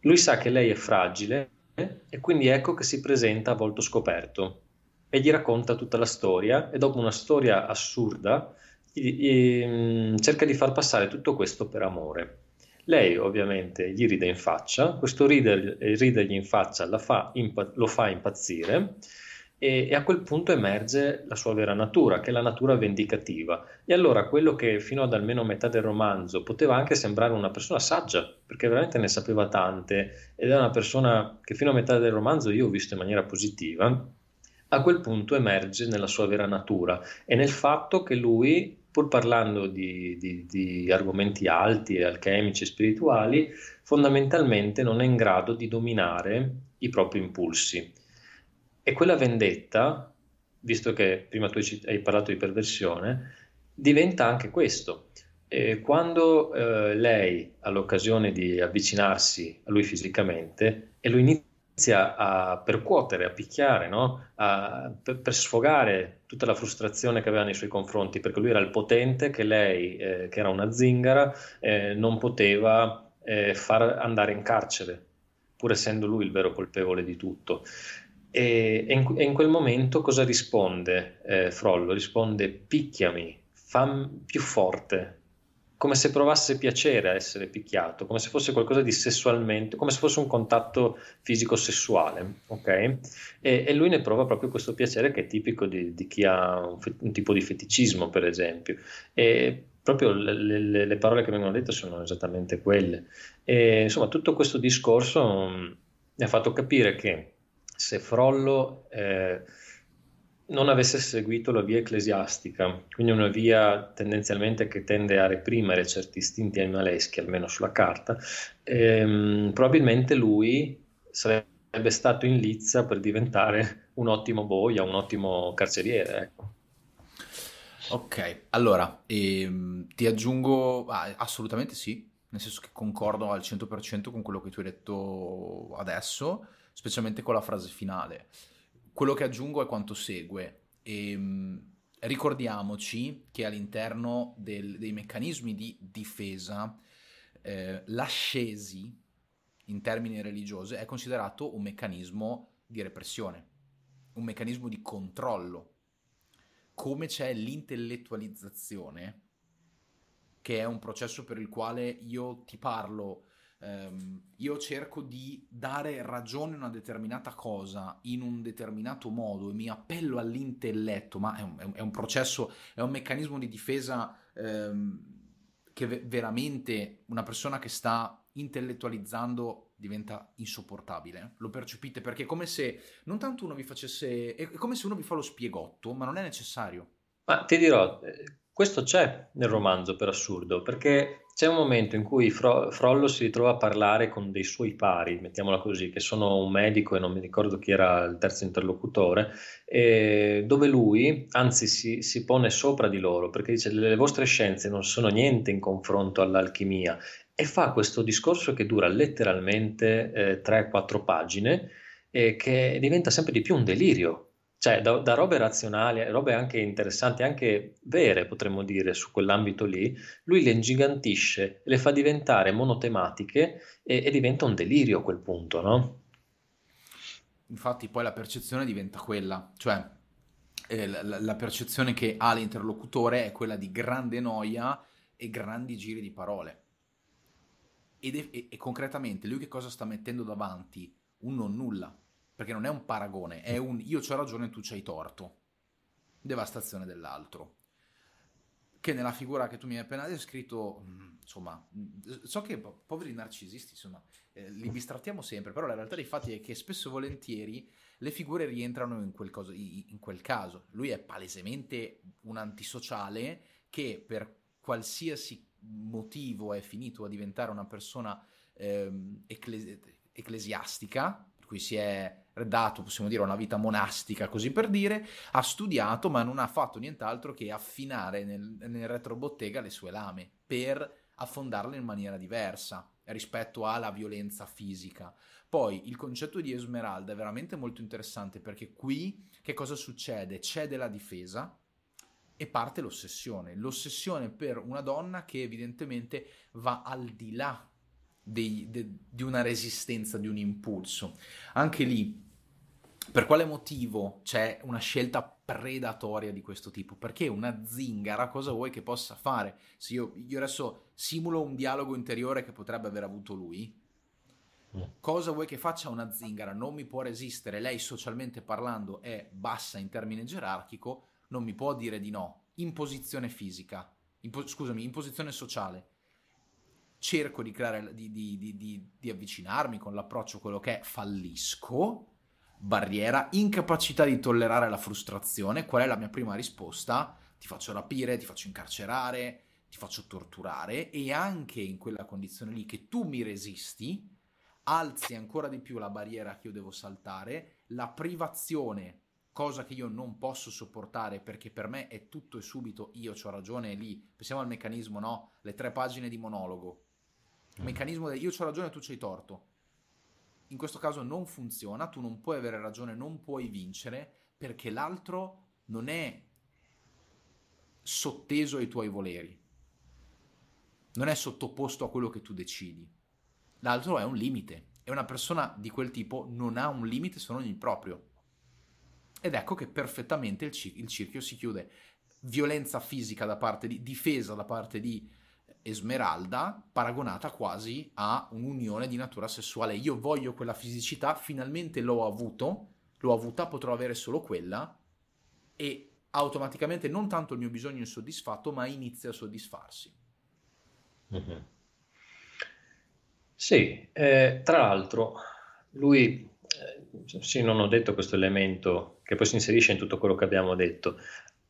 [SPEAKER 2] lui sa che lei è fragile e quindi ecco che si presenta a volto scoperto e gli racconta tutta la storia e dopo una storia assurda gli, gli, mm, cerca di far passare tutto questo per amore. Lei ovviamente gli ride in faccia, questo rider, ridergli in faccia fa lo fa impazzire e, e, a quel punto emerge la sua vera natura, che è la natura vendicativa. E allora quello che fino ad almeno metà del romanzo poteva anche sembrare una persona saggia, perché veramente ne sapeva tante, ed è una persona che fino a metà del romanzo io ho visto in maniera positiva, a quel punto emerge nella sua vera natura e nel fatto che lui, pur parlando di, di, di argomenti alti alchemici e spirituali, fondamentalmente non è in grado di dominare i propri impulsi e quella vendetta, visto che prima tu hai parlato di perversione, diventa anche questo. E quando eh, lei ha l'occasione di avvicinarsi a lui fisicamente e lo inizia a percuotere, a picchiare, no? a, per, per, sfogare tutta la frustrazione che aveva nei suoi confronti, perché lui era il potente che lei, eh, che era una zingara, eh, non poteva eh, far andare in carcere, pur essendo lui il vero colpevole di tutto. E, e, in, e, in, quel momento cosa risponde eh, Frollo? Risponde picchiami, fammi più forte, come se provasse piacere a essere picchiato, come se fosse qualcosa di sessualmente, come se fosse un contatto fisico-sessuale, ok? E, e lui ne prova proprio questo piacere che è tipico di, di chi ha un, un, tipo di feticismo, per esempio. E proprio le, le, le, parole che vengono dette sono esattamente quelle. E, insomma, tutto questo discorso mm, mi ha fatto capire che se Frollo eh, non avesse seguito la via ecclesiastica, quindi una via tendenzialmente che tende a reprimere certi istinti animaleschi, almeno sulla carta, ehm, probabilmente lui sarebbe stato in lizza per diventare un ottimo boia, un ottimo carceriere. Ecco.
[SPEAKER 1] Ok, allora ehm, ti aggiungo ah, assolutamente sì, nel senso che concordo al 100% con quello che tu hai detto adesso specialmente con la frase finale. Quello che aggiungo è quanto segue. E, ehm, ricordiamoci che all'interno del, dei meccanismi di difesa eh, l'ascesi in termini religiosi è considerato un meccanismo di repressione, un meccanismo di controllo. Come c'è l'intellettualizzazione, che è un processo per il quale io ti parlo ehm, io cerco di dare ragione a una determinata cosa in un determinato modo e mi appello all'intelletto, ma è un, è un processo, è un meccanismo di difesa ehm, che ve- veramente una persona che sta intellettualizzando diventa insopportabile. Lo percepite perché è come se non tanto uno vi facesse, è come se uno vi fa lo spiegotto, ma non è necessario.
[SPEAKER 2] Ma ti dirò, eh, questo c'è nel romanzo per assurdo, perché c'è un momento in cui Fro- Frollo si ritrova a parlare con dei suoi pari, mettiamola così, che sono un medico e non mi ricordo chi era il terzo interlocutore, dove lui anzi si, si, pone sopra di loro perché dice le vostre scienze non sono niente in confronto all'alchimia. E fa questo discorso che dura letteralmente eh, 3-4 pagine e che diventa sempre di più un delirio cioè da, da, robe razionali, robe anche interessanti, anche vere potremmo dire su quell'ambito lì, lui le ingigantisce, le fa diventare monotematiche e, e diventa un delirio a quel punto, no?
[SPEAKER 1] Infatti poi la percezione diventa quella, cioè eh, la, la percezione che ha l'interlocutore è quella di grande noia e grandi giri di parole. Ed è, e, e concretamente lui che cosa sta mettendo davanti? Un non nulla perché non è un paragone, è un io ho ragione e tu c'hai torto. Devastazione dell'altro. che nella figura che tu mi hai appena descritto, mm, insomma, mm, so che poveri narcisisti, insomma, eh, li bistrattiamo sempre, però la realtà dei fatti è che spesso e volentieri le figure rientrano in quel, cosa, in quel caso. Lui è palesemente un antisociale che per qualsiasi motivo è finito a diventare una persona ehm, ecclesi- ecclesiastica, cui si è dato, possiamo dire, una vita monastica, così per dire, ha studiato ma non ha fatto nient'altro che affinare nel, nel retrobottega le sue lame per affondarle in maniera diversa rispetto alla violenza fisica. Poi il concetto di Esmeralda è veramente molto interessante perché qui che cosa succede? C'è della difesa e parte l'ossessione. L'ossessione per una donna che evidentemente va al di là dei, de, di una resistenza, di un impulso. Anche lì, per quale motivo c'è una scelta predatoria di questo tipo? Perché una zingara cosa vuoi che possa fare? Se io, io adesso simulo un dialogo interiore che potrebbe aver avuto lui, mm. Cosa vuoi che faccia una zingara? Non mi può resistere. Lei, socialmente parlando, è bassa in termine gerarchico, non mi può dire di no. In posizione fisica, in po- scusami, in posizione sociale cerco di, creare, di, di, di, avvicinarmi con l'approccio quello che è fallisco, barriera, incapacità di tollerare la frustrazione, qual è la mia prima risposta? Ti faccio rapire, ti faccio incarcerare, ti faccio torturare e anche in quella condizione lì che tu mi resisti, alzi ancora di più la barriera che io devo saltare, la privazione, cosa che io non posso sopportare perché per me è tutto e subito io ho ragione lì. Pensiamo al meccanismo, no? Le tre pagine di monologo il meccanismo del io ho ragione e tu c'hai torto. In questo caso non funziona, tu non puoi avere ragione, non puoi vincere perché l'altro non è sotteso ai tuoi voleri, non è sottoposto a quello che tu decidi. L'altro è un limite e una persona di quel tipo non ha un limite se non il proprio. Ed ecco che perfettamente il, c- il cerchio si chiude. Violenza fisica da parte di, difesa da parte di Esmeralda paragonata quasi a un'unione di natura sessuale. Io voglio quella fisicità, finalmente l'ho avuto, l'ho avuta, potrò avere solo quella e automaticamente non tanto il mio bisogno è soddisfatto, ma inizia a soddisfarsi.
[SPEAKER 2] Mm-hmm. Sì, eh, tra l'altro lui, eh, sì, non ho detto questo elemento che poi si inserisce in tutto quello che abbiamo detto,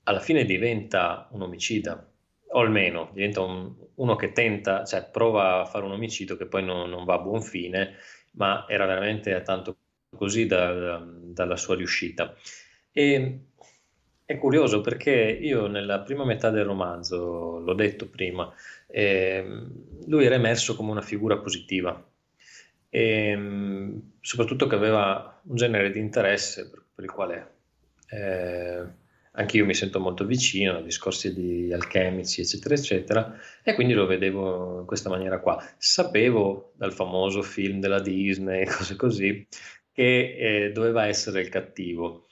[SPEAKER 2] alla fine diventa un omicida o almeno diventa un, uno che tenta, cioè prova a fare un omicidio che poi non, non va a buon fine, ma era veramente tanto così da, da, dalla sua riuscita. E è curioso perché io nella prima metà del romanzo, l'ho detto prima, eh, lui era emerso come una figura positiva e soprattutto che aveva un genere di interesse per, per il quale eh, anche io mi sento molto vicino a discorsi di alchemici, eccetera, eccetera, e quindi lo vedevo in questa maniera qua. Sapevo dal famoso film della Disney, cose così, che eh, doveva essere il cattivo.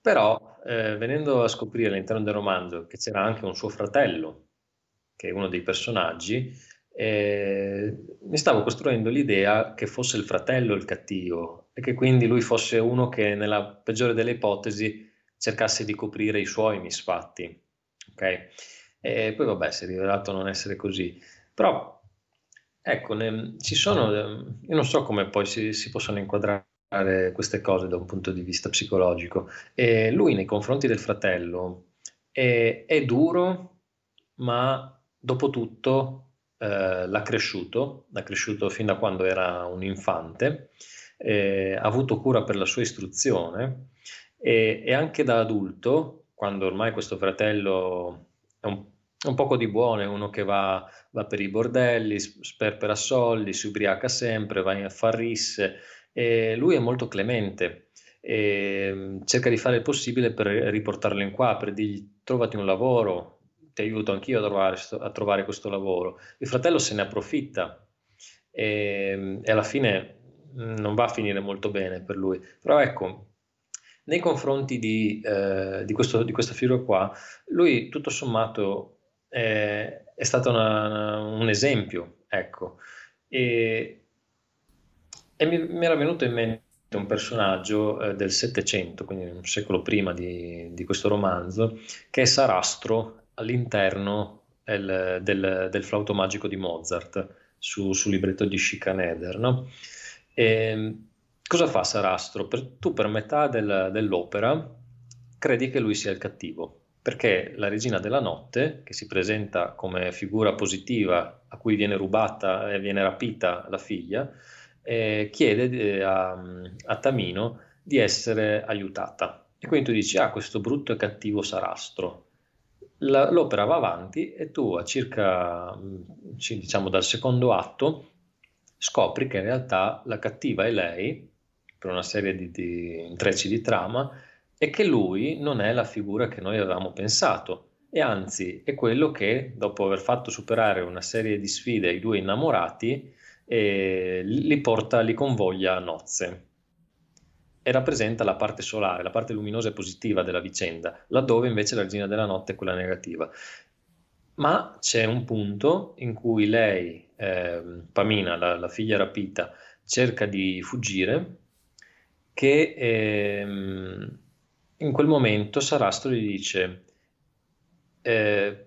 [SPEAKER 2] Però, eh, venendo a scoprire all'interno del romanzo che c'era anche un suo fratello, che è uno dei personaggi, eh, mi stavo costruendo l'idea che fosse il fratello il cattivo e che quindi lui fosse uno che nella peggiore delle ipotesi cercasse di coprire i suoi misfatti. Ok? E poi vabbè, si è rivelato non essere così. Però, ecco, ne, ci sono, io non so come poi si, si possono inquadrare queste cose da un punto di vista psicologico. E lui nei confronti del fratello è, è duro, ma dopo tutto eh, l'ha cresciuto, l'ha cresciuto fin da quando era un infante, eh, ha avuto cura per la sua istruzione e, e, anche da adulto, quando ormai questo fratello è un, un poco di buono, è uno che va, va, per i bordelli, sperpera soldi, si ubriaca sempre, va a far risse, e lui è molto clemente e mm, cerca di fare il possibile per riportarlo in qua, per dirgli trovati un lavoro, ti aiuto anch'io a trovare, a trovare questo lavoro. Il fratello se ne approfitta e, e alla fine mm, non va a finire molto bene per lui. Però ecco, nei confronti di, eh, di, questo, di questa figura qua, lui tutto sommato eh, è stato una, un esempio, ecco, e, e mi, mi, era venuto in mente un personaggio eh, del Settecento, quindi un secolo prima di, di, questo romanzo, che è Sarastro all'interno del, del, del, flauto magico di Mozart su, sul libretto di Schikaneder. No? E, cosa fa Sarastro? Per, tu per metà del, dell'opera credi che lui sia il cattivo, perché la regina della notte, che si presenta come figura positiva a cui viene rubata e viene rapita la figlia, eh, chiede eh, a, a Tamino di essere aiutata. E quindi tu dici, ah, questo brutto e cattivo Sarastro. La, l'opera va avanti e tu a circa, diciamo, dal secondo atto scopri che in realtà la cattiva è lei, per una serie di, di intrecci di trama, e che lui non è la figura che noi avevamo pensato, e anzi è quello che, dopo aver fatto superare una serie di sfide ai due innamorati, eh, li porta, li convoglia a nozze e rappresenta la parte solare, la parte luminosa e positiva della vicenda, laddove invece la regina della notte è quella negativa. Ma c'è un punto in cui lei, eh, Pamina, la, la, figlia rapita, cerca di fuggire, che eh, in quel momento Sarastro gli dice, eh,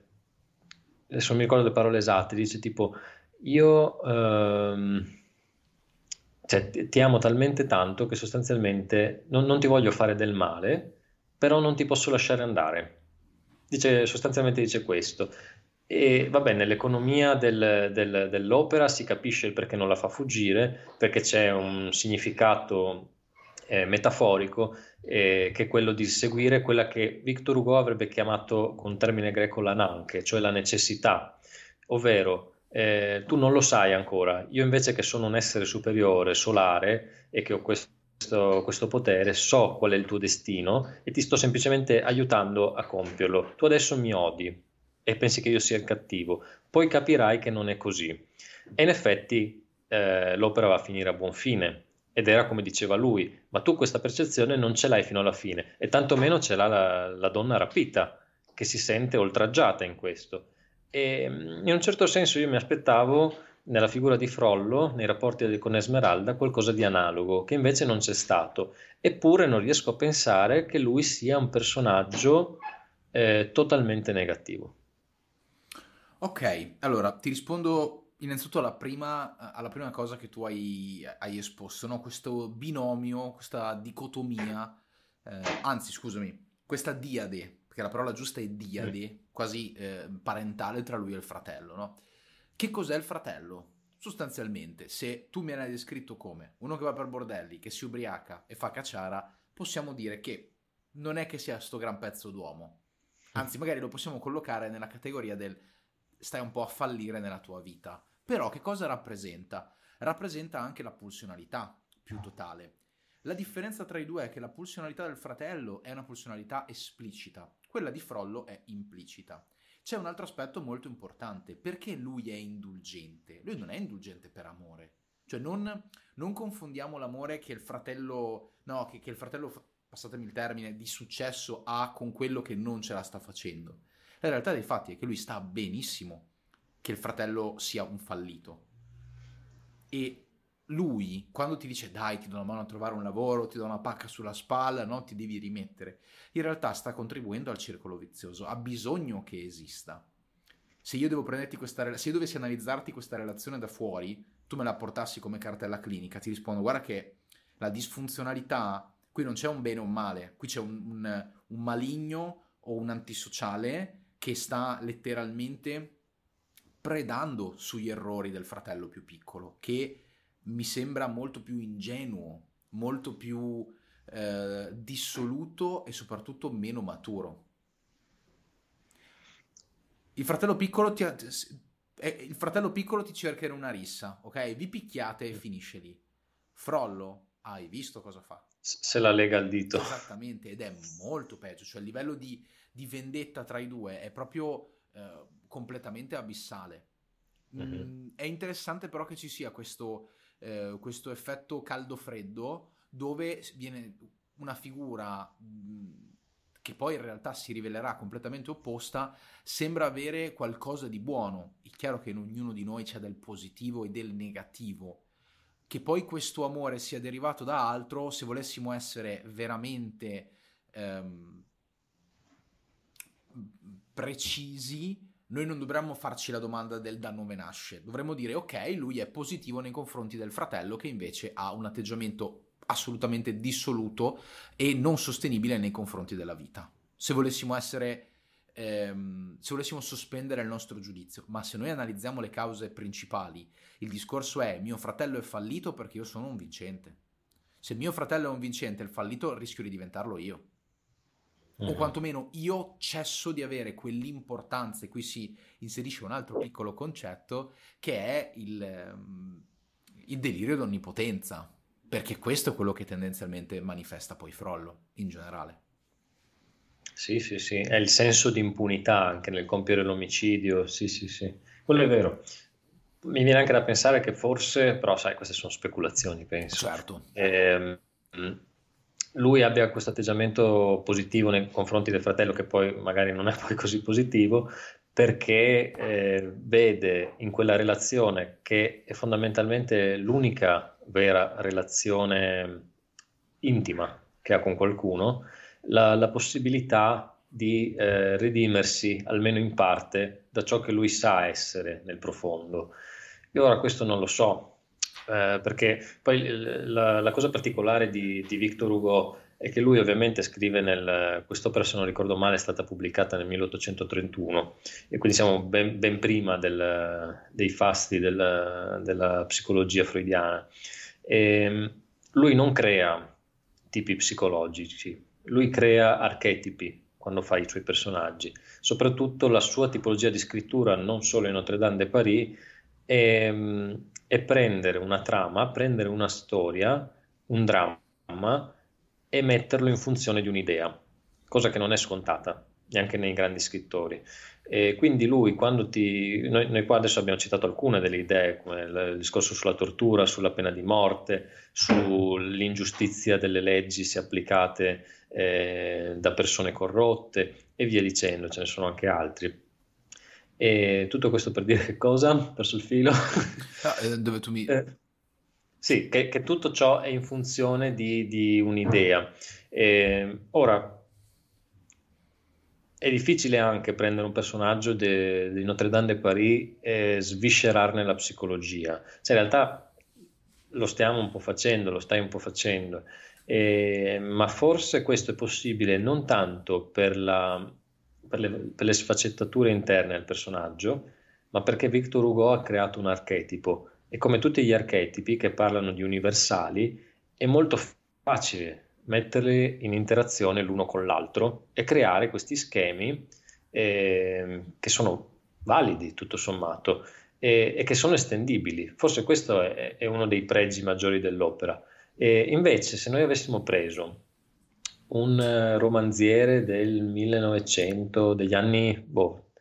[SPEAKER 2] adesso non mi ricordo le parole esatte, dice tipo, io... Ehm, cioè, ti amo talmente tanto che sostanzialmente non, non, ti voglio fare del male, però non ti posso lasciare andare. Dice, sostanzialmente dice questo. E vabbè, nell'economia del, del, dell'opera si capisce il perché non la fa fuggire, perché c'è un significato eh, metaforico eh, che è quello di seguire quella che Victor Hugo avrebbe chiamato con termine greco l'ananche, cioè la necessità, ovvero eh, tu non lo sai ancora. Io invece che sono un essere superiore, solare, e che ho questo, questo, potere, so qual è il tuo destino e ti sto semplicemente aiutando a compierlo. Tu adesso mi odi e pensi che io sia il cattivo, poi capirai che non è così. E in effetti eh, l'opera va a finire a buon fine. Ed era come diceva lui, ma tu questa percezione non ce l'hai fino alla fine, e tantomeno ce l'ha la, la donna rapita, che si sente oltraggiata in questo. E in un certo senso io mi aspettavo nella figura di Frollo, nei rapporti con Esmeralda, qualcosa di analogo, che invece non c'è stato. Eppure non riesco a pensare che lui sia un personaggio eh, totalmente negativo.
[SPEAKER 1] Ok, allora ti rispondo innanzitutto alla prima, alla prima cosa che tu hai, hai esposto, no? questo binomio, questa dicotomia, eh, anzi scusami, questa diade perché la parola giusta è diade, mm. quasi eh, parentale tra lui e il fratello, no? Che cos'è il fratello? Sostanzialmente, se tu mi hai descritto come uno che va per bordelli, che si ubriaca e fa cacciara, possiamo dire che non è che sia sto gran pezzo d'uomo. Anzi, magari lo possiamo collocare nella categoria del stai un po' a fallire nella tua vita. Però che cosa rappresenta? Rappresenta anche la pulsionalità più totale. La differenza tra i due è che la pulsionalità del fratello è una pulsionalità esplicita, quella di Frollo è implicita. C'è un altro aspetto molto importante, perché lui è indulgente? Lui non è indulgente per amore. Cioè non, non confondiamo l'amore che il fratello, no, che, che il fratello, passatemi il termine, di successo ha con quello che non ce la sta facendo. La realtà dei fatti è che lui sta benissimo che il fratello sia un fallito. E lui, quando ti dice dai, ti do una mano a trovare un lavoro, ti do una pacca sulla spalla, no, ti devi rimettere, in realtà sta contribuendo al circolo vizioso, ha bisogno che esista. Se io, devo prenderti questa, se io dovessi analizzarti questa relazione da fuori, tu me la portassi come cartella clinica, ti rispondo, guarda che la disfunzionalità, qui non c'è un bene o un male, qui c'è un, un, un maligno o un antisociale che sta letteralmente predando sugli errori del fratello più piccolo, che mi sembra molto più ingenuo, molto più eh, dissoluto e soprattutto meno maturo. Il fratello piccolo ti, eh, il fratello piccolo ti cerca in una rissa, ok? Vi picchiate e finisce lì. Frollo, hai visto cosa fa?
[SPEAKER 2] Se la lega al dito.
[SPEAKER 1] Esattamente, ed è molto peggio, cioè il livello di, di vendetta tra i due è proprio eh, completamente abissale. Mm-hmm. Mm, è interessante però che ci sia questo, eh, questo effetto caldo-freddo dove viene una figura mh, che poi in realtà si rivelerà completamente opposta, sembra avere qualcosa di buono. È chiaro che in ognuno di noi c'è del positivo e del negativo. Che poi questo amore sia derivato da altro, se volessimo essere veramente ehm, precisi, noi non dovremmo farci la domanda del da nome nasce. Dovremmo dire, ok, lui è positivo nei confronti del fratello che invece ha un atteggiamento assolutamente dissoluto e non sostenibile nei confronti della vita. Se volessimo essere ehm, se volessimo sospendere il nostro giudizio, ma se noi analizziamo le cause principali, il discorso è mio fratello è fallito perché io sono un vincente. Se mio fratello è un vincente, il fallito rischio di diventarlo io. O mm. quantomeno io cesso di avere quell'importanza, e qui si inserisce un altro piccolo concetto, che è il, ehm, il delirio d'onnipotenza, perché questo è quello che tendenzialmente manifesta poi Frollo in generale.
[SPEAKER 2] Sì, sì, sì, è il senso di impunità anche nel compiere l'omicidio, sì, sì, sì, quello è vero. Mi viene anche da pensare che forse, però sai, queste sono speculazioni, penso.
[SPEAKER 1] Certo.
[SPEAKER 2] Eh, lui abbia questo atteggiamento positivo nei confronti del fratello, che poi magari non è poi così positivo, perché eh, vede in quella relazione, che è fondamentalmente l'unica vera relazione intima che ha con qualcuno, la, la possibilità di eh, redimersi, almeno in parte, da ciò che lui sa essere nel profondo. Io ora questo non lo so, eh, perché poi la, la, cosa particolare di, di, Victor Hugo è che lui ovviamente scrive nel, quest'opera se non ricordo male è stata pubblicata nel 1831 e quindi siamo ben, ben prima del, dei fasti del, della psicologia freudiana. E lui non crea tipi psicologici, lui crea archetipi quando fa i suoi personaggi, soprattutto la sua tipologia di scrittura, non solo in Notre Dame de Paris, è, è prendere una trama, prendere una storia, un dramma e metterlo in funzione di un'idea, cosa che non è scontata neanche nei grandi scrittori. E quindi lui, quando ti. Noi, noi, qua adesso abbiamo citato alcune delle idee, come il discorso sulla tortura, sulla pena di morte, sull'ingiustizia delle leggi se applicate eh, da persone corrotte e via dicendo, ce ne sono anche altri. E tutto questo per dire che cosa? Perso il filo.
[SPEAKER 1] Ah, eh, dove tu mi... Eh,
[SPEAKER 2] sì, che, che, tutto ciò è in funzione di, di un'idea. Eh, ora, è difficile anche prendere un personaggio di Notre Dame de Paris e sviscerarne la psicologia. Cioè, in realtà lo stiamo un po' facendo, lo stai un po' facendo, eh, ma forse questo è possibile non tanto per, la, per, le, per le sfaccettature interne al personaggio, ma perché Victor Hugo ha creato un archetipo e come tutti gli archetipi che parlano di universali è molto facile metterli in interazione l'uno con l'altro e creare questi schemi eh, che sono validi tutto sommato e, e, che sono estendibili. Forse questo è, è uno dei pregi maggiori dell'opera. E invece, se noi avessimo preso un eh, romanziere del 1900, degli anni boh,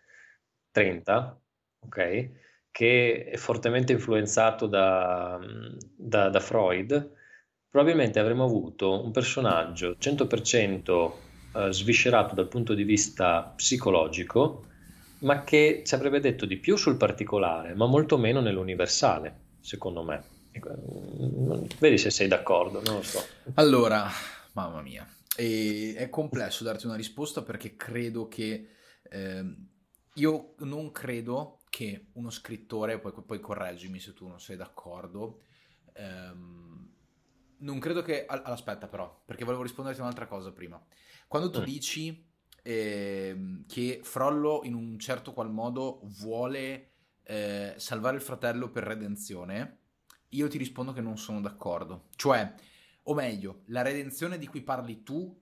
[SPEAKER 2] 30, ok, che è fortemente influenzato da, da, da Freud, probabilmente avremmo avuto un personaggio 100% eh, sviscerato dal punto di vista psicologico, ma che ci avrebbe detto di più sul particolare, ma molto meno nell'universale, secondo me. Ecco, vedi se sei d'accordo, non lo so.
[SPEAKER 1] Allora, mamma mia, e è complesso darti una risposta perché credo che eh, io non credo che uno scrittore, poi, poi correggimi se tu non sei d'accordo, ehm, non credo che... Aspetta però, perché volevo risponderti a un'altra cosa prima. Quando tu mm. dici eh, che Frollo in un certo qual modo vuole eh, salvare il fratello per redenzione, io ti rispondo che non sono d'accordo. Cioè, o meglio, la redenzione di cui parli tu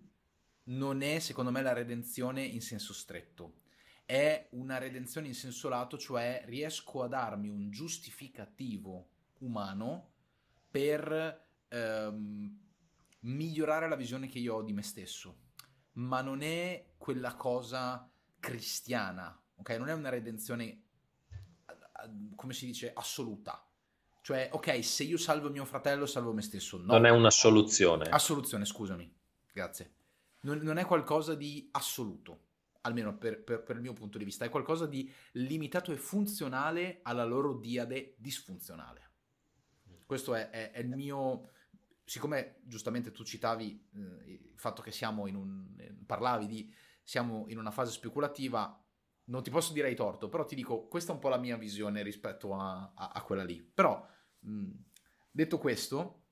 [SPEAKER 1] non è secondo me la redenzione in senso stretto. È una redenzione in senso lato, cioè riesco a darmi un giustificativo umano per ehm, migliorare la visione che io ho di me stesso, ma non è quella cosa cristiana, ok? Non è una redenzione, come si dice, assoluta. Cioè, ok, se io salvo mio fratello, salvo me stesso. No.
[SPEAKER 2] Non è una soluzione.
[SPEAKER 1] Assoluzione, scusami. Grazie. Non, non è qualcosa di assoluto, almeno per, per, per, il mio punto di vista. È qualcosa di limitato e funzionale alla loro diade disfunzionale. Questo è, è, è il mio siccome giustamente tu citavi eh, il fatto che siamo in un... Eh, parlavi di siamo in una fase speculativa, non ti posso dire hai torto, però ti dico, questa è un po' la mia visione rispetto a, a, a quella lì. Però, mh, detto questo,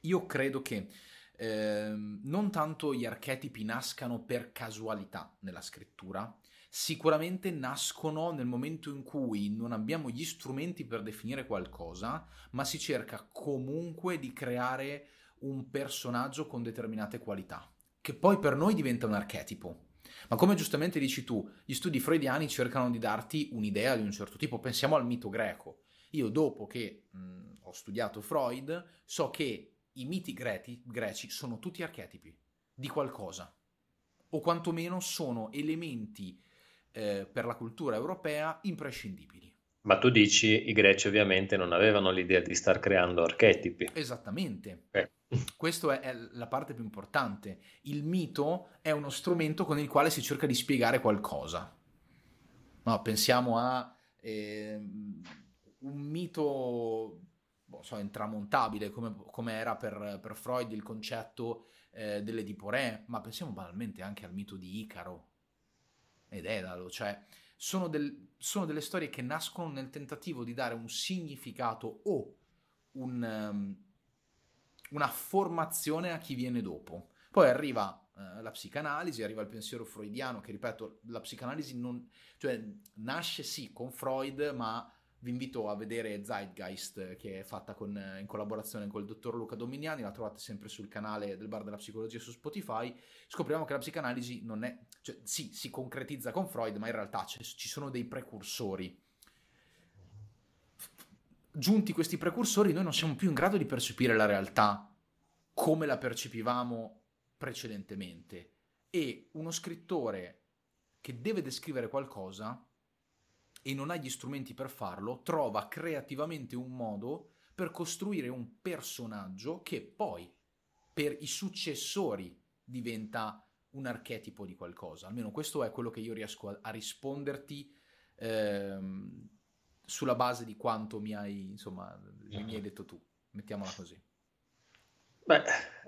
[SPEAKER 1] io credo che eh, non tanto gli archetipi nascano per casualità nella scrittura, sicuramente nascono nel momento in cui non abbiamo gli strumenti per definire qualcosa, ma si cerca comunque di creare un personaggio con determinate qualità, che poi per noi diventa un archetipo. Ma come giustamente dici tu, gli studi freudiani cercano di darti un'idea di un certo tipo. Pensiamo al mito greco. Io dopo che mh, ho studiato Freud, so che i miti greci, greci sono tutti archetipi di qualcosa, o quantomeno sono elementi eh, per la cultura europea imprescindibili.
[SPEAKER 2] Ma tu dici i greci ovviamente non avevano l'idea di star creando archetipi.
[SPEAKER 1] Esattamente. Eh. Questa è la parte più importante. Il mito è uno strumento con il quale si cerca di spiegare qualcosa. No, pensiamo a eh, un mito boh, so, intramontabile come, come era per, per, Freud il concetto eh, dell'Edipo Re, ma pensiamo banalmente anche al mito di Icaro ed Edalo, cioè sono, del, sono delle storie che nascono nel tentativo di dare un significato o un, um, una formazione a chi viene dopo. Poi arriva Uh, la psicanalisi, arriva il pensiero freudiano, che ripeto, la psicanalisi non, cioè, nasce sì con Freud, ma vi invito a vedere Zeitgeist che è fatta con, in collaborazione col dottor Luca Dominiani, la trovate sempre sul canale del Bar della Psicologia su Spotify, scopriamo che la psicanalisi non è, cioè sì, si concretizza con Freud, ma in realtà ci sono dei precursori. Giunti questi precursori noi non siamo più in grado di percepire la realtà come la percepivamo precedentemente e uno scrittore che deve descrivere qualcosa e non ha gli strumenti per farlo, trova creativamente un modo per costruire un personaggio che poi per i successori diventa un archetipo di qualcosa. Almeno questo è quello che io riesco a, a risponderti ehm, sulla base di quanto mi hai, insomma, mi hai detto tu. Mettiamola così.
[SPEAKER 2] Beh,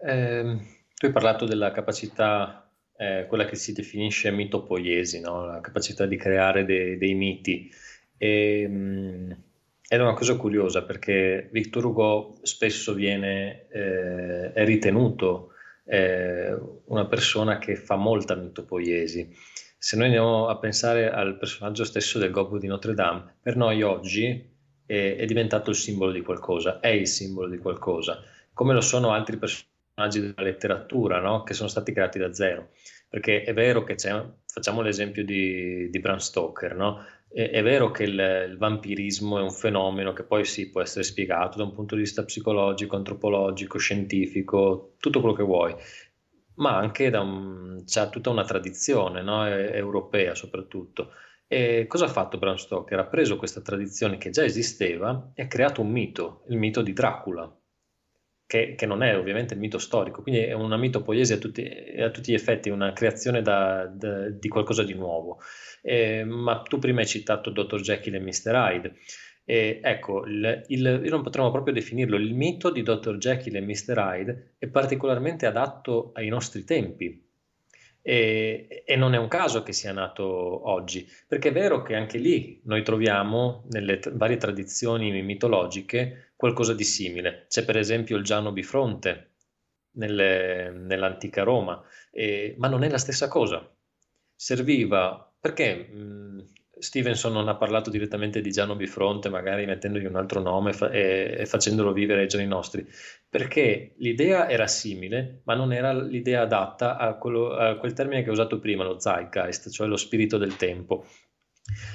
[SPEAKER 2] ehm, tu hai parlato della capacità eh, quella che si definisce mitopoiesi, no? la capacità di creare de- dei miti. E, mh, è una cosa curiosa perché Victor Hugo spesso viene, eh, è ritenuto eh, una persona che fa molta mitopoiesi. Se noi andiamo a pensare al personaggio stesso del Gobbo di Notre Dame, per noi oggi è, è diventato il simbolo di qualcosa, è il simbolo di qualcosa, come lo sono altri personaggi della letteratura no? che sono stati creati da zero. Perché è vero che c'è, facciamo l'esempio di, di Bram Stoker, no? è, è, vero che il, il, vampirismo è un fenomeno che poi sì, può essere spiegato da un punto di vista psicologico, antropologico, scientifico, tutto quello che vuoi, ma anche da un, c'è tutta una tradizione no? europea soprattutto. E cosa ha fatto Bram Stoker? Ha preso questa tradizione che già esisteva e ha creato un mito, il mito di Dracula che, che, non è ovviamente il mito storico, quindi è una mitopoiesi a tutti, a tutti gli effetti, una creazione da, da, di qualcosa di nuovo. Eh, ma tu prima hai citato Dr. Jekyll e Mr. Hyde. Eh, ecco, il, il, non potremmo proprio definirlo, il mito di Dr. Jekyll e Mr. Hyde è particolarmente adatto ai nostri tempi, e, e, non è un caso che sia nato oggi, perché è vero che anche lì noi troviamo nelle t- varie tradizioni mitologiche qualcosa di simile. C'è per esempio il Giano Bifronte nelle, nell'antica Roma, eh, ma non è la stessa cosa. Serviva perché mh, Stevenson non ha parlato direttamente di Giano Bifronte, magari mettendogli un altro nome fa- e, e, facendolo vivere ai giorni nostri, perché l'idea era simile, ma non era l'idea adatta a, quello, a quel termine che ho usato prima, lo zeitgeist, cioè lo spirito del tempo.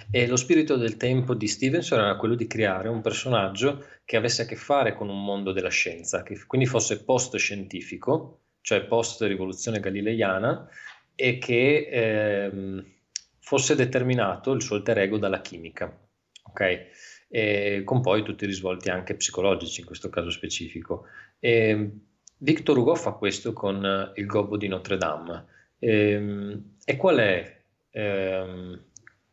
[SPEAKER 2] E lo spirito del tempo di Stevenson era quello di creare un personaggio che avesse a che fare con un mondo della scienza, che quindi fosse post-scientifico, cioè post-rivoluzione galileiana, e che ehm, fosse determinato il suo alter ego dalla chimica, ok? E con poi tutti i risvolti anche psicologici in questo caso specifico. E Victor Hugo fa questo con il gobbo di Notre Dame. E, e qual, è, ehm,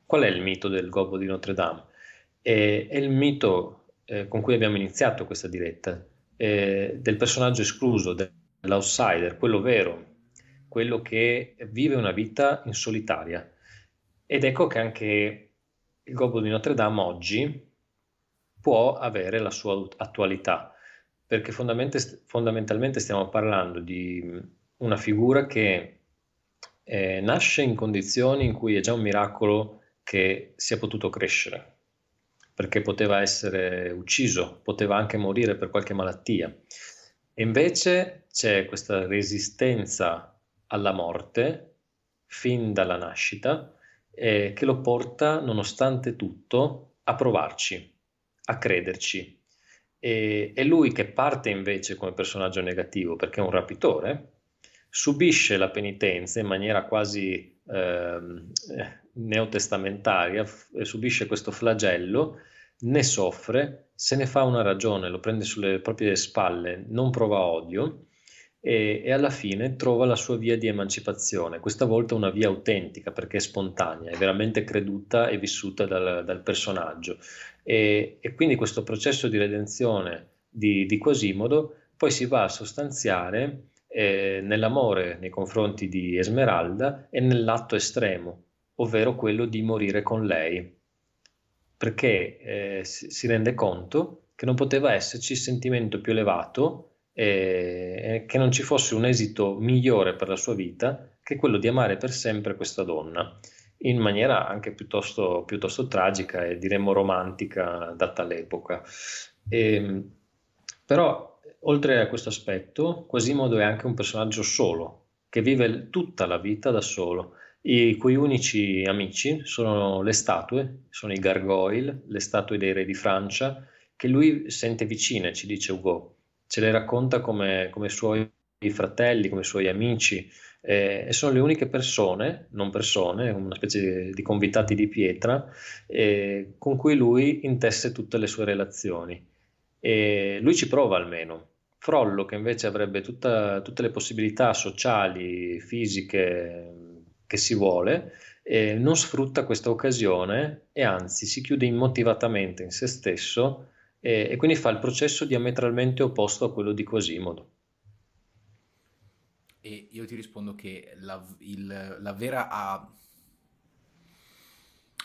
[SPEAKER 2] qual, è, il mito del gobbo di Notre Dame? è il mito eh, con cui abbiamo iniziato questa diretta, eh, del personaggio escluso, dell'outsider, quello vero, quello che vive una vita in solitaria Ed ecco che anche il Gobbo di Notre Dame oggi può avere la sua attualità, perché fondamentalmente stiamo parlando di una figura che eh, nasce in condizioni in cui è già un miracolo che sia potuto crescere, perché poteva essere ucciso, poteva anche morire per qualche malattia. E invece c'è questa resistenza alla morte fin dalla nascita eh, che lo porta, nonostante tutto, a provarci, a crederci. E, e lui che parte invece come personaggio negativo perché è un rapitore, subisce la penitenza in maniera quasi eh, neotestamentaria, f- subisce questo flagello, ne soffre, se ne fa una ragione, lo prende sulle proprie spalle, non prova odio e, e, alla fine trova la sua via di emancipazione, questa volta una via autentica perché è spontanea, è veramente creduta e vissuta dal, dal personaggio. E, e, quindi questo processo di redenzione di, di Quasimodo poi si va a sostanziare eh, nell'amore nei confronti di Esmeralda e nell'atto estremo, ovvero quello di morire con lei, perché eh, si, rende conto che non poteva esserci sentimento più elevato e che non ci fosse un esito migliore per la sua vita che quello di amare per sempre questa donna, in maniera anche piuttosto, piuttosto tragica e diremmo romantica data l'epoca. E, ehm, però Oltre a questo aspetto, Quasimodo è anche un personaggio solo, che vive tutta la vita da solo, i cui unici amici sono le statue, sono i gargoyle, le statue dei re di Francia, che lui sente vicine, ci dice Hugo, ce le racconta come, come suoi fratelli, come suoi amici, eh, e sono le uniche persone, non persone, una specie di convitati di pietra, eh, con cui lui intesse tutte le sue relazioni. E lui ci prova almeno, Frollo, che invece avrebbe tutta, tutte le possibilità sociali, fisiche che si vuole, eh, non sfrutta questa occasione e anzi si chiude immotivatamente in se stesso eh, e quindi fa il processo diametralmente opposto a quello di Quasimodo.
[SPEAKER 1] E io ti rispondo che la, il, la, vera,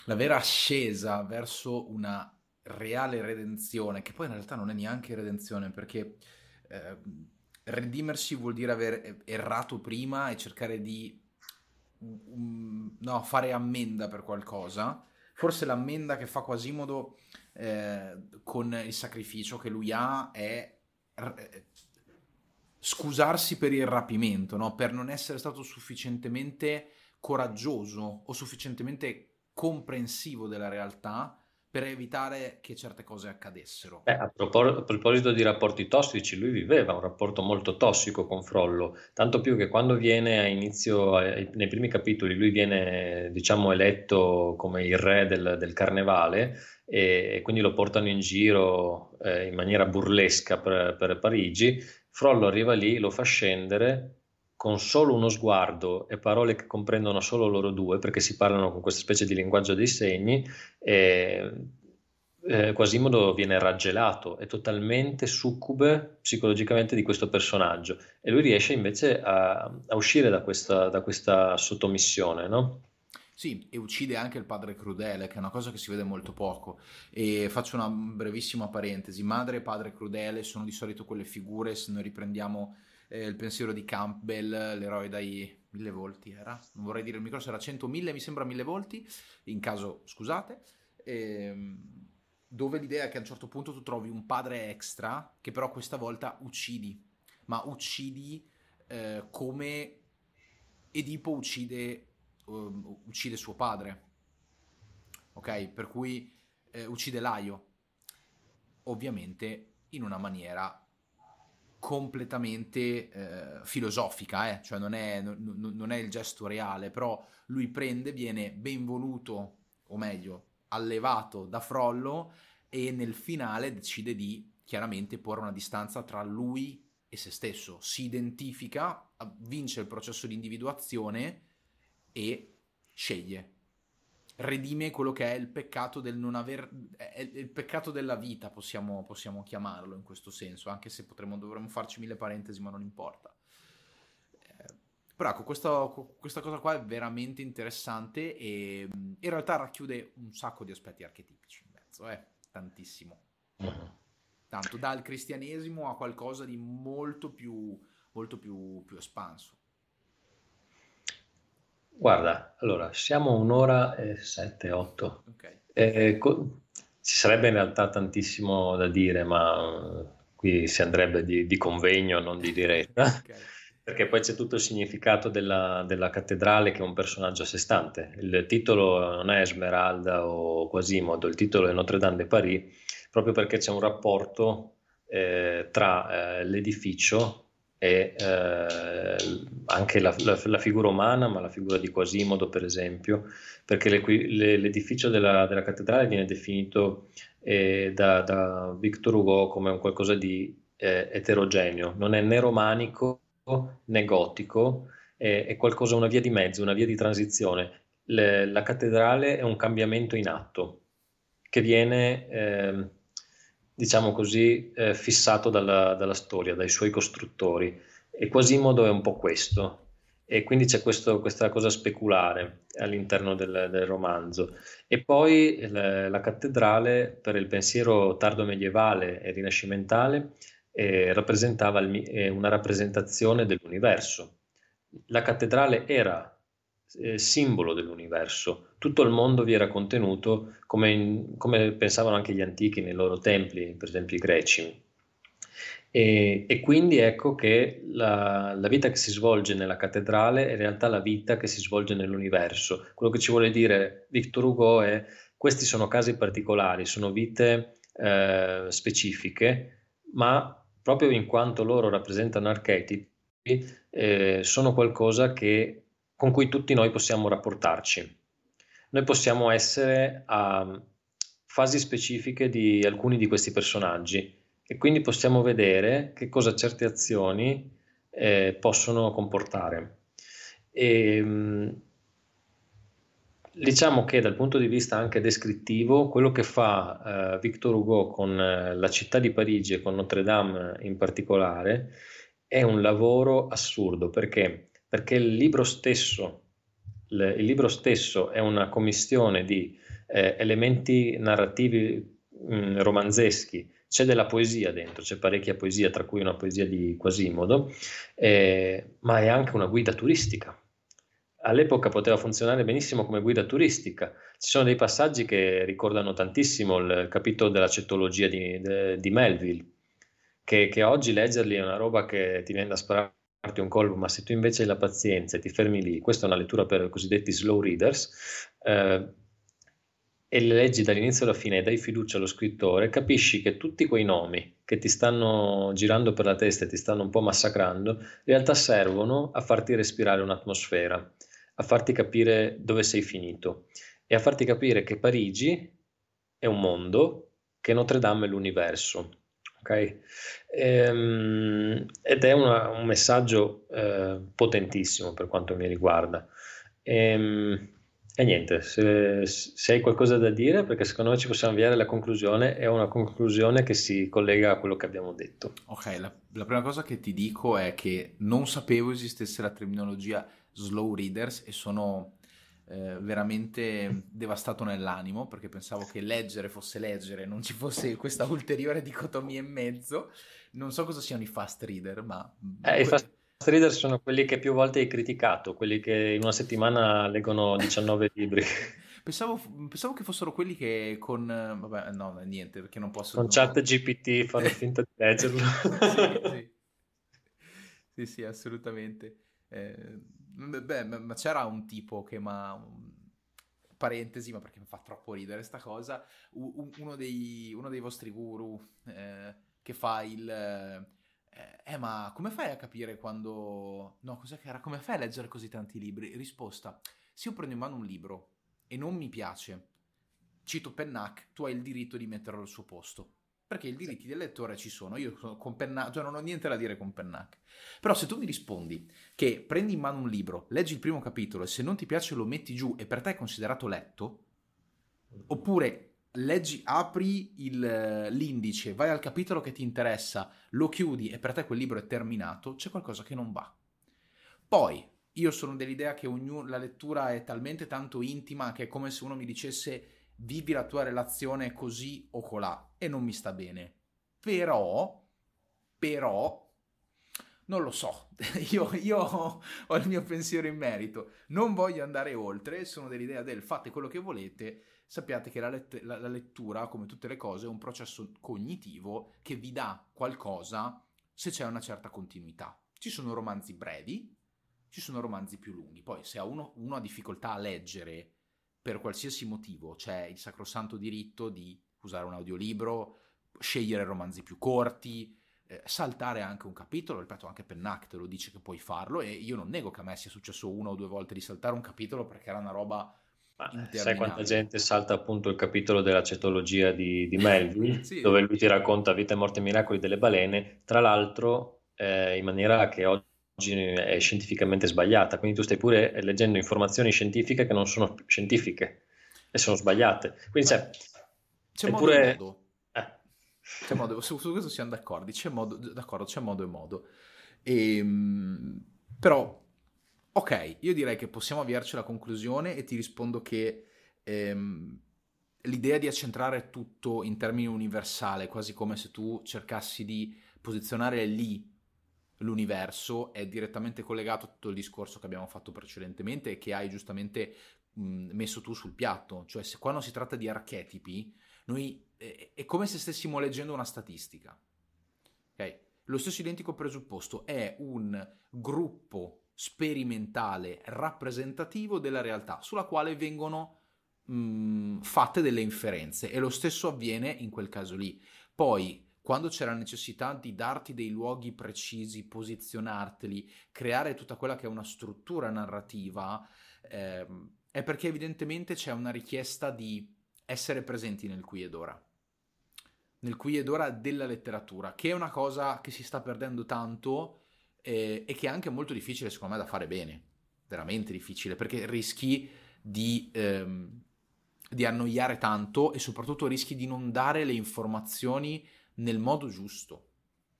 [SPEAKER 1] la vera ascesa verso una reale redenzione, che poi in realtà non è neanche redenzione, perché eh, redimersi vuol dire aver errato prima e cercare di um, no, fare ammenda per qualcosa. Forse l'ammenda che fa Quasimodo eh, con il sacrificio che lui ha è eh, scusarsi per il rapimento, no? per non essere stato sufficientemente coraggioso o sufficientemente comprensivo della realtà per evitare che certe cose accadessero.
[SPEAKER 2] Eh, a, propos- a, proposito di rapporti tossici, lui viveva un rapporto molto tossico con Frollo, tanto più che quando viene a inizio, eh, nei primi capitoli, lui viene diciamo eletto come il re del, del carnevale e, e, quindi lo portano in giro eh, in maniera burlesca per, per Parigi, Frollo arriva lì, lo fa scendere con solo uno sguardo e parole che comprendono solo loro due, perché si parlano con questa specie di linguaggio dei segni, e, eh, Quasimodo viene raggelato, è totalmente succube psicologicamente di questo personaggio e lui riesce invece a, a uscire da questa, da questa sottomissione, no?
[SPEAKER 1] Sì, e uccide anche il padre crudele, che è una cosa che si vede molto poco. E faccio una brevissima parentesi. Madre e padre crudele sono di solito quelle figure, se noi riprendiamo eh, il pensiero di Campbell, l'eroe dai mille volti era, non vorrei dire il micro se era 100 mille, mi sembra mille volti, in caso scusate, ehm, dove l'idea è che a un certo punto tu trovi un padre extra che però questa volta uccidi, ma uccidi eh, come Edipo uccide, uh, uccide suo padre, ok? Per cui eh, uccide Laio, ovviamente in una maniera completamente eh, filosofica, eh? cioè non è, non, non è, il gesto reale, però lui prende, viene ben voluto, o meglio, allevato da Frollo e nel finale decide di chiaramente porre una distanza tra lui e se stesso, si identifica, vince il processo di individuazione e sceglie redime quello che è il peccato del non aver il peccato della vita possiamo, possiamo chiamarlo in questo senso anche se potremmo dovremmo farci mille parentesi ma non importa eh, Però ecco, questo, questa cosa qua è veramente interessante e in realtà racchiude un sacco di aspetti archetipici in mezzo, eh? tantissimo. Tanto dal cristianesimo a qualcosa di molto più, molto più, più espanso.
[SPEAKER 2] Guarda, allora, siamo un'ora e sette, otto. Okay. Eh, co- ci sarebbe in realtà tantissimo da dire, ma qui si andrebbe di, di convegno, non di diretta. okay. Perché poi c'è tutto il significato della, della, cattedrale che è un personaggio a sé stante. Il titolo non è Esmeralda o Quasimodo, il titolo è Notre Dame de Paris, proprio perché c'è un rapporto eh, tra eh, l'edificio e eh, anche la, la, la, figura umana, ma la figura di Quasimodo, per esempio, perché le, le, l'edificio della, della, cattedrale viene definito eh, da, da, Victor Hugo come un qualcosa di eh, eterogeneo, non è né romanico né gotico, è, qualcosa, una via di mezzo, una via di transizione. Le, la cattedrale è un cambiamento in atto che viene ehm, diciamo così, eh, fissato dalla, dalla, storia, dai suoi costruttori. E Quasimodo è un po' questo. E quindi c'è questo, questa cosa speculare all'interno del, del romanzo. E poi la, la, cattedrale, per il pensiero tardo medievale e rinascimentale, eh, rappresentava il, eh, una rappresentazione dell'universo. La cattedrale era eh, simbolo dell'universo. Tutto il mondo vi era contenuto come, in, come, pensavano anche gli antichi nei loro templi, per esempio i greci. E, e quindi ecco che la, la, vita che si svolge nella cattedrale è in realtà la vita che si svolge nell'universo. Quello che ci vuole dire Victor Hugo è questi sono casi particolari, sono vite eh, specifiche, ma proprio in quanto loro rappresentano archetipi, eh, sono qualcosa che con cui tutti noi possiamo rapportarci. Noi possiamo essere a fasi specifiche di alcuni di questi personaggi e quindi possiamo vedere che cosa certe azioni eh, possono comportare. E, ehm, diciamo che dal punto di vista anche descrittivo, quello che fa eh, Victor Hugo con eh, la città di Parigi e con Notre Dame in particolare è un lavoro assurdo perché perché il libro stesso, il libro stesso è una commissione di eh, elementi narrativi mh, mm, romanzeschi, c'è della poesia dentro, c'è parecchia poesia, tra cui una poesia di Quasimodo, eh, ma è anche una guida turistica. All'epoca poteva funzionare benissimo come guida turistica. Ci sono dei passaggi che ricordano tantissimo il capitolo della cetologia di, de, di Melville, che, che oggi leggerli è una roba che ti viene da sparare un colpo, ma se tu invece hai la pazienza e ti fermi lì, questa è una lettura per i cosiddetti slow readers, eh, e le leggi dall'inizio alla fine e dai fiducia allo scrittore, capisci che tutti quei nomi che ti stanno girando per la testa e ti stanno un po' massacrando, in realtà servono a farti respirare un'atmosfera, a farti capire dove sei finito e a farti capire che Parigi è un mondo, che Notre Dame è l'universo ok? Ehm, ed è una, un messaggio eh, potentissimo per quanto mi riguarda. Ehm, e niente, se, se, hai qualcosa da dire, perché secondo me ci possiamo avviare alla conclusione, è una conclusione che si collega a quello che abbiamo detto.
[SPEAKER 1] Ok, la, la prima cosa che ti dico è che non sapevo esistesse la terminologia slow readers e sono eh, veramente devastato nell'animo perché pensavo che leggere fosse leggere, non ci fosse questa ulteriore dicotomia in mezzo. Non so cosa siano i fast reader, ma...
[SPEAKER 2] Eh, I fast reader sono quelli che più volte hai criticato, quelli che in una settimana leggono 19 libri.
[SPEAKER 1] Pensavo, pensavo, che fossero quelli che con... Vabbè, no, niente, perché non posso...
[SPEAKER 2] Con chat GPT fanno finta di leggerlo. sì,
[SPEAKER 1] sì. sì, sì, assolutamente. Eh, Beh, ma c'era un tipo che mi parentesi, ma perché mi fa troppo ridere sta cosa, uno dei, uno dei vostri guru eh, che fa il... Eh, eh, ma come fai a capire quando... No, cos'è che era? Come fai a leggere così tanti libri? Risposta, se io prendo in mano un libro e non mi piace, cito Pennac, tu hai il diritto di metterlo al suo posto perché i diritti del lettore ci sono. Io con Pennac, cioè non ho niente da dire con Pennac. Però se tu mi rispondi che prendi in mano un libro, leggi il primo capitolo e se non ti piace lo metti giù e per te è considerato letto, oppure leggi, apri il, l'indice, vai al capitolo che ti interessa, lo chiudi e per te quel libro è terminato, c'è qualcosa che non va. Poi, io sono dell'idea che ognuno, la lettura è talmente tanto intima che è come se uno mi dicesse vivi la tua relazione così o colà e non mi sta bene. Però, però, non lo so, io, io, ho il mio pensiero in merito, non voglio andare oltre, sono dell'idea del fate quello che volete, sappiate che la, let- la, la lettura, come tutte le cose, è un processo cognitivo che vi dà qualcosa se c'è una certa continuità. Ci sono romanzi brevi, ci sono romanzi più lunghi. Poi, se uno, uno ha difficoltà a leggere per qualsiasi motivo, c'è il sacrosanto diritto di usare un audiolibro, scegliere romanzi più corti, eh, saltare anche un capitolo, ripeto, anche Pennac te lo dice che puoi farlo e io non nego che a me sia successo una o due volte di saltare un capitolo perché era una roba
[SPEAKER 2] ma sai quanta gente salta appunto il capitolo della cetologia di, di Melville, sì. dove lui ti racconta vita, morte e miracoli delle balene, tra l'altro eh, in maniera che oggi è scientificamente sbagliata, quindi tu stai pure leggendo informazioni scientifiche che non sono scientifiche e sono sbagliate. Quindi c'è,
[SPEAKER 1] c'è modo pure... e modo. Eh. C'è modo. Su, su, questo siamo d'accordo, c'è modo, d'accordo, c'è modo e modo. E, ehm, però, ok, io direi che possiamo avviarci alla conclusione e ti rispondo che ehm, l'idea di accentrare tutto in termini universali, quasi come se tu cercassi di posizionare lì l'universo è direttamente collegato a tutto il discorso che abbiamo fatto precedentemente e che hai giustamente mh, messo tu sul piatto. Cioè, se quando si tratta di archetipi, noi è, è come se stessimo leggendo una statistica. Okay? Lo stesso identico presupposto è un gruppo sperimentale rappresentativo della realtà sulla quale vengono mh, fatte delle inferenze e lo stesso avviene in quel caso lì. Poi quando c'è la necessità di darti dei luoghi precisi, posizionarteli, creare tutta quella che è una struttura narrativa, eh, è perché evidentemente c'è una richiesta di essere presenti nel qui ed ora. Nel qui ed ora della letteratura, che è una cosa che si sta perdendo tanto eh, e che è anche molto difficile secondo me da fare bene. Veramente difficile, perché rischi di... Ehm, di annoiare tanto e soprattutto rischi di non dare le informazioni nel modo giusto,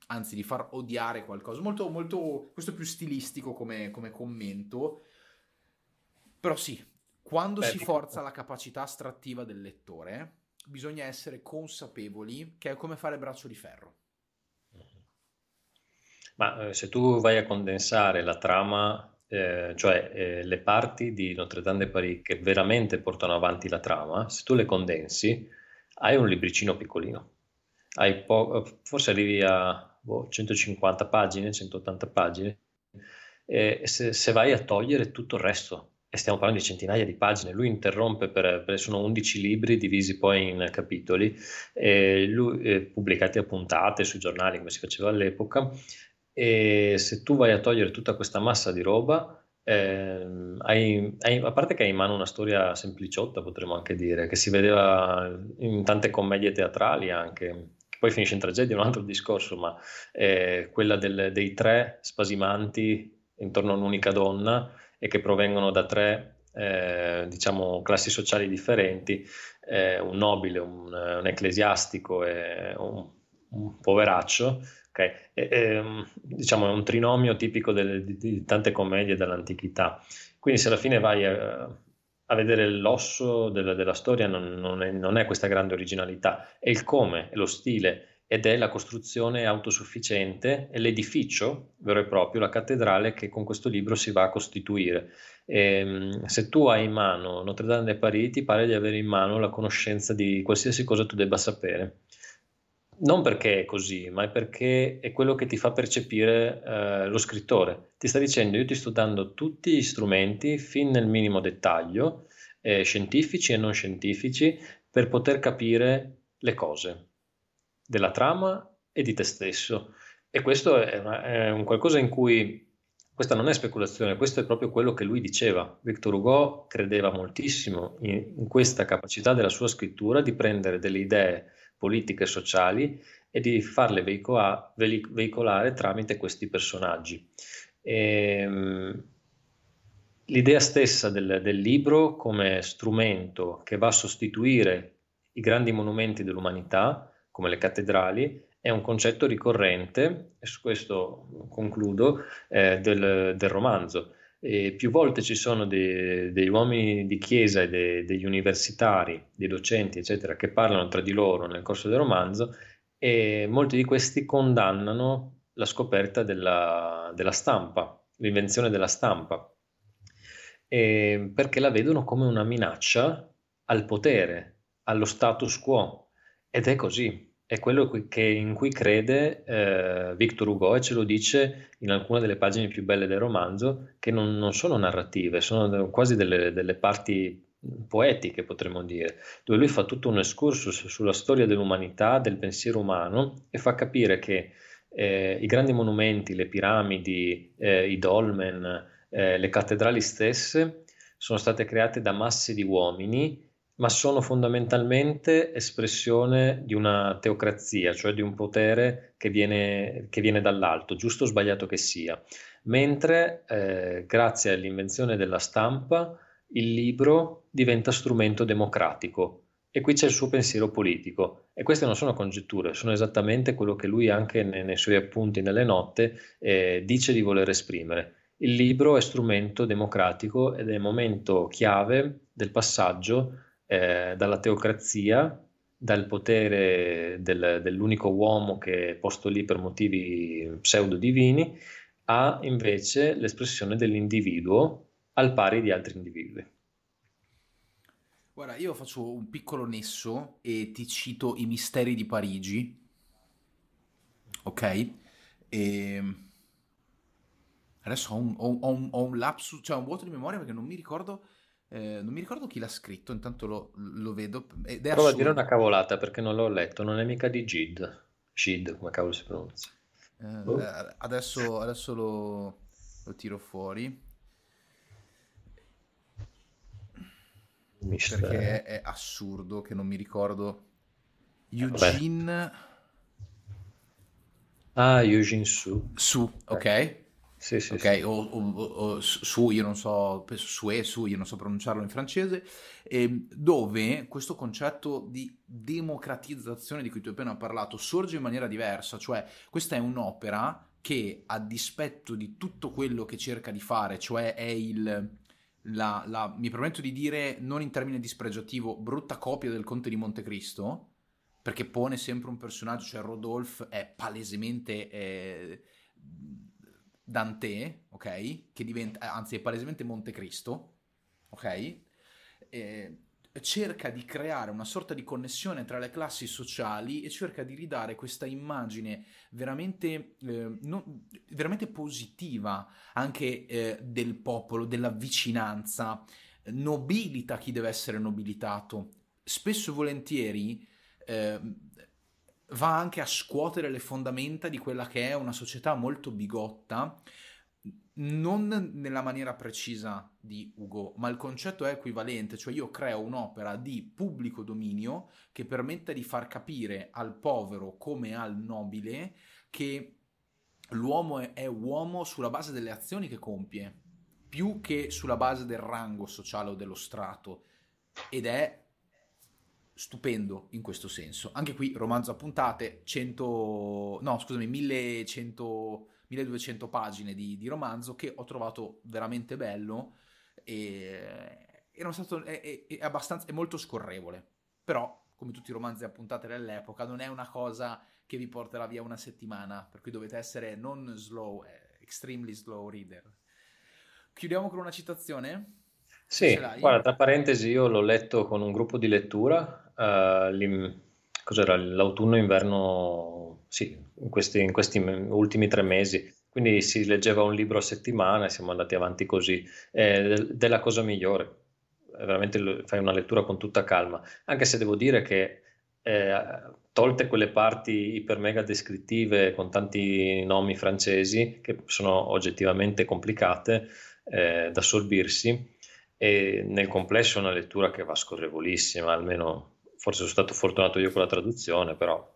[SPEAKER 1] anzi di far odiare qualcosa. Molto, molto, questo è più stilistico come, come commento, però sì, quando Beh, si forza la capacità astrattiva del lettore, bisogna essere consapevoli che è come fare braccio di ferro.
[SPEAKER 2] Ma eh, se tu vai a condensare la trama, eh, cioè eh, le parti di Notre Dame de Paris che veramente portano avanti la trama, se tu le condensi, hai un libricino piccolino po- forse arrivi a boh, 150 pagine, 180 pagine, e se, se, vai a togliere tutto il resto, e stiamo parlando di centinaia di pagine, lui interrompe per, per sono 11 libri divisi poi in capitoli, lui, eh, pubblicati a puntate sui giornali come si faceva all'epoca, e se tu vai a togliere tutta questa massa di roba, eh, hai, hai, a parte che hai in mano una storia sempliciotta, potremmo anche dire, che si vedeva in tante commedie teatrali anche, poi finisce in tragedia, è un altro discorso, ma eh, quella del, dei tre spasimanti intorno a un'unica donna e che provengono da tre eh, diciamo classi sociali differenti, eh, un nobile, un, un ecclesiastico e un, un poveraccio, okay? e, e, ehm, diciamo è un trinomio tipico delle, di, di, tante commedie dell'antichità. Quindi se alla fine vai a, a vedere l'osso della, della storia non, non, è, non, è, questa grande originalità, è il come, è lo stile ed è la costruzione autosufficiente, è l'edificio vero e proprio, la cattedrale che con questo libro si va a costituire. E, ehm, se tu hai in mano Notre Dame de Paris, ti pare di avere in mano la conoscenza di qualsiasi cosa tu debba sapere. Non perché è così, ma è perché è quello che ti fa percepire eh, lo scrittore. Ti sta dicendo io ti sto dando tutti gli strumenti fin nel minimo dettaglio, eh, scientifici e non scientifici, per poter capire le cose della trama e di te stesso. E questo è, una, è un qualcosa in cui questa non è speculazione, questo è proprio quello che lui diceva. Victor Hugo credeva moltissimo in, in, questa capacità della sua scrittura di prendere delle idee politiche sociali e di farle veicola, veicolare tramite questi personaggi. E, ehm, l'idea stessa del, del libro come strumento che va a sostituire i grandi monumenti dell'umanità, come le cattedrali, è un concetto ricorrente, e su questo concludo, eh, del, del, romanzo. E più volte ci sono dei, degli uomini di chiesa e dei, degli universitari, dei docenti, eccetera, che parlano tra di loro nel corso del romanzo e molti di questi condannano la scoperta della, della stampa, l'invenzione della stampa, perché la vedono come una minaccia al potere, allo status quo. Ed è così è quello che, in cui crede eh, Victor Hugo e ce lo dice in alcune delle pagine più belle del romanzo, che non, non sono narrative, sono quasi delle, delle, parti poetiche, potremmo dire, dove lui fa tutto un excursus sulla storia dell'umanità, del pensiero umano e fa capire che eh, i grandi monumenti, le piramidi, eh, i dolmen, eh, le cattedrali stesse sono state create da masse di uomini ma sono fondamentalmente espressione di una teocrazia, cioè di un potere che viene, che viene dall'alto, giusto o sbagliato che sia. Mentre, eh, grazie all'invenzione della stampa, il libro diventa strumento democratico e qui c'è il suo pensiero politico. E queste non sono congetture, sono esattamente quello che lui anche nei, nei suoi appunti nelle note eh, dice di voler esprimere. Il libro è strumento democratico ed è momento chiave del passaggio eh, dalla teocrazia, dal potere del, dell'unico uomo che è posto lì per motivi pseudo-divini, a invece l'espressione dell'individuo al pari di altri individui.
[SPEAKER 1] Guarda, io faccio un piccolo nesso e ti cito i misteri di Parigi, ok? E... Adesso ho un, ho, un, ho un lapsus, cioè un vuoto di memoria perché non mi ricordo eh, non mi ricordo chi l'ha scritto, intanto lo, lo vedo.
[SPEAKER 2] Ed Prova a dire una cavolata perché non l'ho letto, non è mica di Gid. Gid, come cavolo si pronuncia?
[SPEAKER 1] Eh, oh. Adesso, adesso lo, lo, tiro fuori. Mister. Perché è, è, assurdo che non mi ricordo. Eugene...
[SPEAKER 2] Ah, Eugene Su.
[SPEAKER 1] Su, ok. Sì, sì, ok, sì. O, o, o, su, io non so, su e su, io non so pronunciarlo in francese, eh, dove questo concetto di democratizzazione di cui tu hai appena parlato sorge in maniera diversa, cioè questa è un'opera che a dispetto di tutto quello che cerca di fare, cioè è il, la, la, mi permetto di dire, non in termine dispregiativo, brutta copia del Conte di Montecristo, perché pone sempre un personaggio, cioè Rodolphe è palesemente... Eh, Dante, ok? Che diventa, eh, anzi è palesemente Montecristo, ok? Eh, cerca di creare una sorta di connessione tra le classi sociali e cerca di ridare questa immagine veramente, eh, non, veramente positiva anche eh, del popolo, della vicinanza, nobilita chi deve essere nobilitato. Spesso e volentieri eh, va anche a scuotere le fondamenta di quella che è una società molto bigotta, non nella maniera precisa di Ugo, ma il concetto è equivalente, cioè io creo un'opera di pubblico dominio che permetta di far capire al povero come al nobile che l'uomo è, è uomo sulla base delle azioni che compie, più che sulla base del rango sociale o dello strato, ed è stupendo in questo senso. Anche qui romanzo a puntate, 100, no scusami, 1100, 1200 pagine di, di romanzo che ho trovato veramente bello e, stato, è, è, è, abbastanza, è molto scorrevole. Però, come tutti i romanzi a puntate dell'epoca, non è una cosa che vi porterà via una settimana, per cui dovete essere non slow, extremely slow reader. Chiudiamo con una citazione?
[SPEAKER 2] Sì, guarda, tra parentesi, io l'ho letto con un gruppo di lettura, uh, cos'era, l'autunno-inverno, sì, in questi, in questi, ultimi tre mesi, quindi si leggeva un libro a settimana e siamo andati avanti così, è della cosa migliore, veramente fai una lettura con tutta calma, anche se devo dire che eh, tolte quelle parti iper mega descrittive con tanti nomi francesi che sono oggettivamente complicate eh, da assorbirsi, e nel complesso è una lettura che va scorrevolissima, almeno forse sono stato fortunato io con la traduzione, però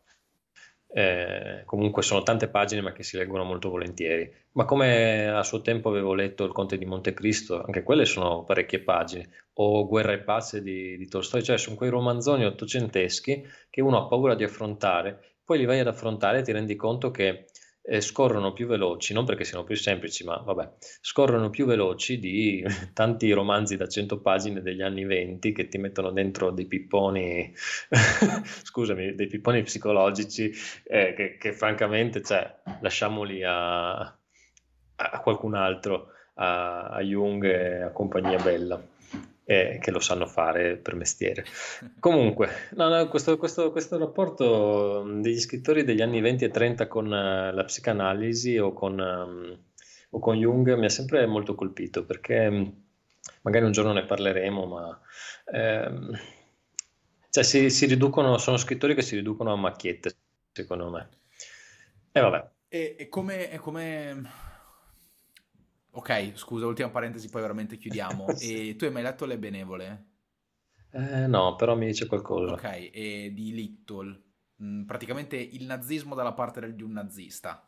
[SPEAKER 2] eh, comunque sono tante pagine ma che si leggono molto volentieri. Ma come a suo tempo avevo letto Il Conte di Montecristo, anche quelle sono parecchie pagine, o Guerra e Pazze di, di Tolstoi, cioè sono quei romanzoni ottocenteschi che uno ha paura di affrontare, poi li vai ad affrontare e ti rendi conto che eh, scorrono più veloci, non perché siano più semplici, ma vabbè, scorrono più veloci di tanti romanzi da 100 pagine degli anni 20 che ti mettono dentro dei pipponi, scusami, dei pipponi psicologici eh, che, che, francamente, cioè, lasciamoli a, a qualcun altro, a, a Jung e a compagnia bella eh, che lo sanno fare per mestiere. Comunque, no, no, questo, questo, questo, rapporto degli scrittori degli anni 20 e 30 con uh, la psicanalisi o con, um, o con, Jung mi ha sempre molto colpito perché um, magari un giorno ne parleremo, ma ehm, cioè si, si, riducono, sono scrittori che si riducono a macchiette, secondo me. E vabbè.
[SPEAKER 1] E, e come... Ok, scusa, ultima parentesi, poi veramente chiudiamo. E tu hai mai letto Le Benevole?
[SPEAKER 2] Eh, no, però mi dice qualcosa.
[SPEAKER 1] Ok, e di Little, mm, praticamente il nazismo dalla parte di un nazista.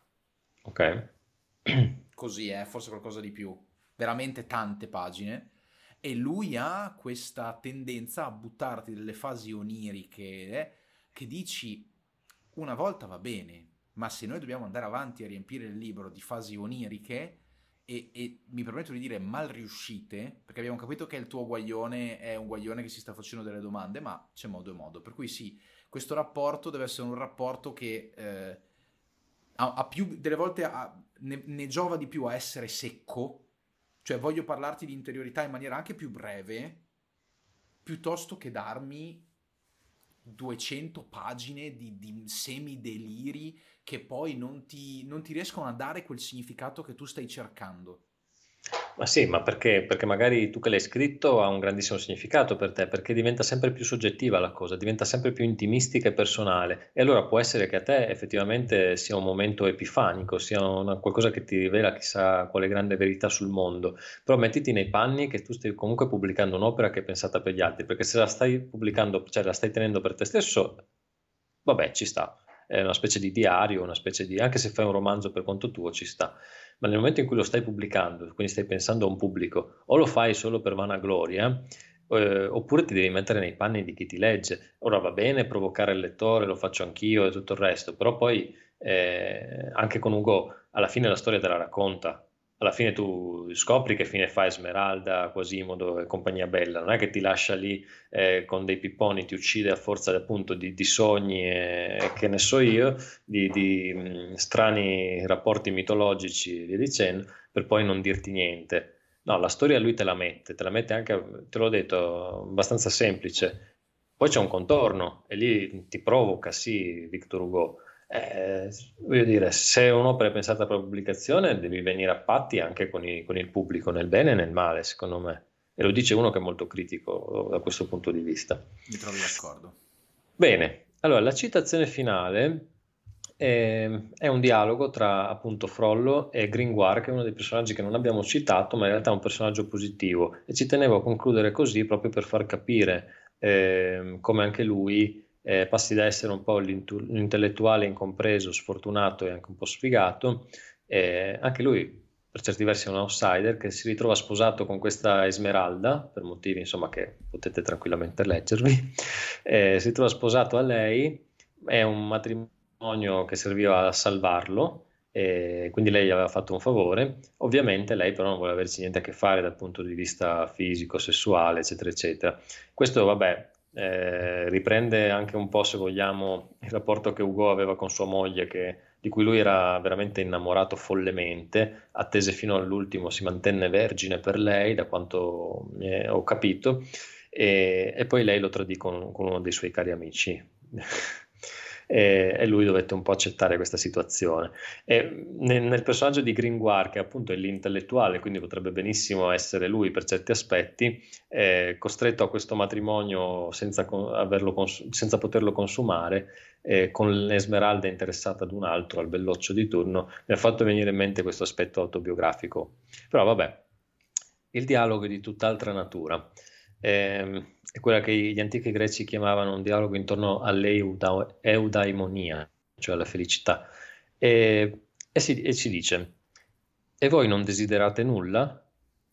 [SPEAKER 2] Ok.
[SPEAKER 1] Così è, eh, forse qualcosa di più. Veramente tante pagine. E lui ha questa tendenza a buttarti delle fasi oniriche eh, che dici una volta va bene, ma se noi dobbiamo andare avanti a riempire il libro di fasi oniriche e, e, mi permetto di dire mal riuscite, perché abbiamo capito che il tuo guaglione è un guaglione che si sta facendo delle domande, ma c'è modo e modo. Per cui sì, questo rapporto deve essere un rapporto che eh, ha, ha, più, delle volte ha, ne, ne, giova di più a essere secco, cioè voglio parlarti di interiorità in maniera anche più breve, piuttosto che darmi 200 pagine di, di semi-deliri che poi non ti, non ti riescono a dare quel significato che tu stai cercando.
[SPEAKER 2] Ma sì, ma perché? Perché magari tu che l'hai scritto ha un grandissimo significato per te, perché diventa sempre più soggettiva la cosa, diventa sempre più intimistica e personale. E allora può essere che a te effettivamente sia un momento epifanico, sia una, qualcosa che ti rivela chissà quale grande verità sul mondo. Però mettiti nei panni che tu stai comunque pubblicando un'opera che è pensata per gli altri, perché se la stai pubblicando, cioè la stai tenendo per te stesso, vabbè, ci sta è una specie di diario, una specie di, anche se fai un romanzo per conto tuo ci sta, ma nel momento in cui lo stai pubblicando, quindi stai pensando a un pubblico, o lo fai solo per vanagloria, eh, oppure ti devi mettere nei panni di chi ti legge. Ora va bene provocare il lettore, lo faccio anch'io e tutto il resto, però poi eh, anche con Ugo alla fine la storia te la racconta, alla fine tu scopri che fine fa Esmeralda, Quasimodo e compagnia bella, non è che ti lascia lì eh, con dei pipponi, ti uccide a forza appunto di, di sogni e, e, che ne so io, di, di mh, strani rapporti mitologici e via dicendo, per poi non dirti niente. No, la storia lui te la mette, te la mette anche, te l'ho detto, abbastanza semplice. Poi c'è un contorno e lì ti provoca, sì, Victor Hugo eh, voglio dire, se un'opera è pensata per pubblicazione, devi venire a patti anche con, i, con, il pubblico, nel bene e nel male, secondo me. E lo dice uno che è molto critico da questo punto di vista.
[SPEAKER 1] Mi trovi d'accordo.
[SPEAKER 2] Bene, allora la citazione finale è, è, un dialogo tra appunto Frollo e Gringoire, che è uno dei personaggi che non abbiamo citato, ma in realtà è un personaggio positivo. E ci tenevo a concludere così proprio per far capire eh, come anche lui eh, passi da essere un po' l'intellettuale incompreso, sfortunato e anche un po' sfigato, eh, anche lui per certi versi è un outsider che si ritrova sposato con questa Esmeralda, per motivi insomma che potete tranquillamente leggervi, eh, si trova sposato a lei, è un matrimonio che serviva a salvarlo, e quindi lei gli aveva fatto un favore, ovviamente lei però non vuole averci niente a che fare dal punto di vista fisico, sessuale, eccetera, eccetera. Questo, vabbè, eh, riprende anche un po', se vogliamo, il rapporto che Ugo aveva con sua moglie, che, di cui lui era veramente innamorato follemente, attese fino all'ultimo, si mantenne vergine per lei, da quanto ho capito, e, e, poi lei lo tradì con, con uno dei suoi cari amici e, e, lui dovette un po' accettare questa situazione. Nel, nel, personaggio di Gringoire, che appunto è l'intellettuale, quindi potrebbe benissimo essere lui per certi aspetti, è costretto a questo matrimonio senza, cons- senza poterlo consumare, eh, con l'Esmeralda interessata ad un altro, al belloccio di turno, mi ha fatto venire in mente questo aspetto autobiografico. Però vabbè, il dialogo è di tutt'altra natura. Eh, è quella che gli antichi greci chiamavano un dialogo intorno all'eudaimonia, cioè alla felicità. E, e, si, e ci dice, e voi non desiderate nulla?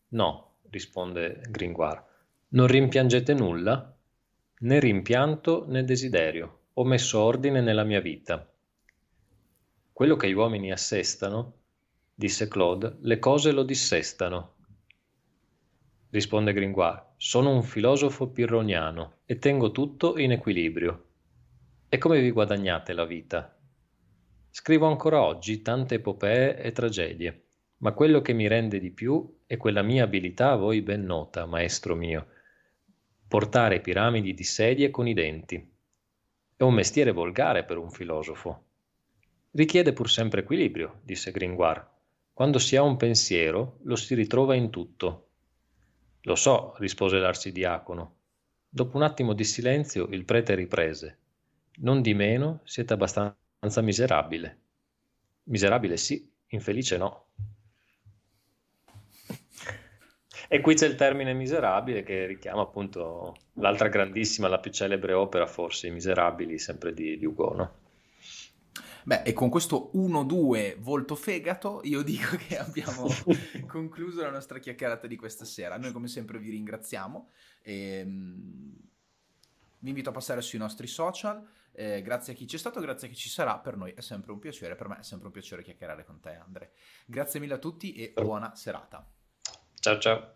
[SPEAKER 2] No, risponde Gringoire. Non rimpiangete nulla? Né rimpianto né desiderio. Ho messo ordine nella mia vita. quello che gli uomini assestano, disse Claude, le cose lo dissestano. Risponde Gringoire, sono un filosofo pirroniano e tengo tutto in equilibrio. E come vi guadagnate la vita? Scrivo ancora oggi tante epopee e tragedie, ma quello che mi rende di più è quella mia abilità a voi ben nota, maestro mio, portare piramidi di sedie con i denti. È un mestiere volgare per un filosofo. Richiede pur sempre equilibrio, disse Gringoire. Quando si ha un pensiero, lo si ritrova in tutto. Lo so, rispose l'arcidiacono. Dopo un attimo di silenzio il prete riprese. Non di meno siete abbastanza miserabile. Miserabile sì, infelice no. E qui c'è il termine miserabile che richiama appunto l'altra grandissima, la più celebre opera forse, I Miserabili, sempre di, di Hugo, no?
[SPEAKER 1] Beh, e con questo 1-2 volto fegato, io dico che abbiamo concluso la nostra chiacchierata di questa sera. Noi come sempre vi ringraziamo. E, ehm, vi invito a passare sui nostri social. Eh, grazie a chi c'è stato, grazie a chi ci sarà. Per noi è sempre un piacere, per me è sempre un piacere chiacchierare con te, Andre. Grazie mille a tutti e buona serata.
[SPEAKER 2] Ciao ciao.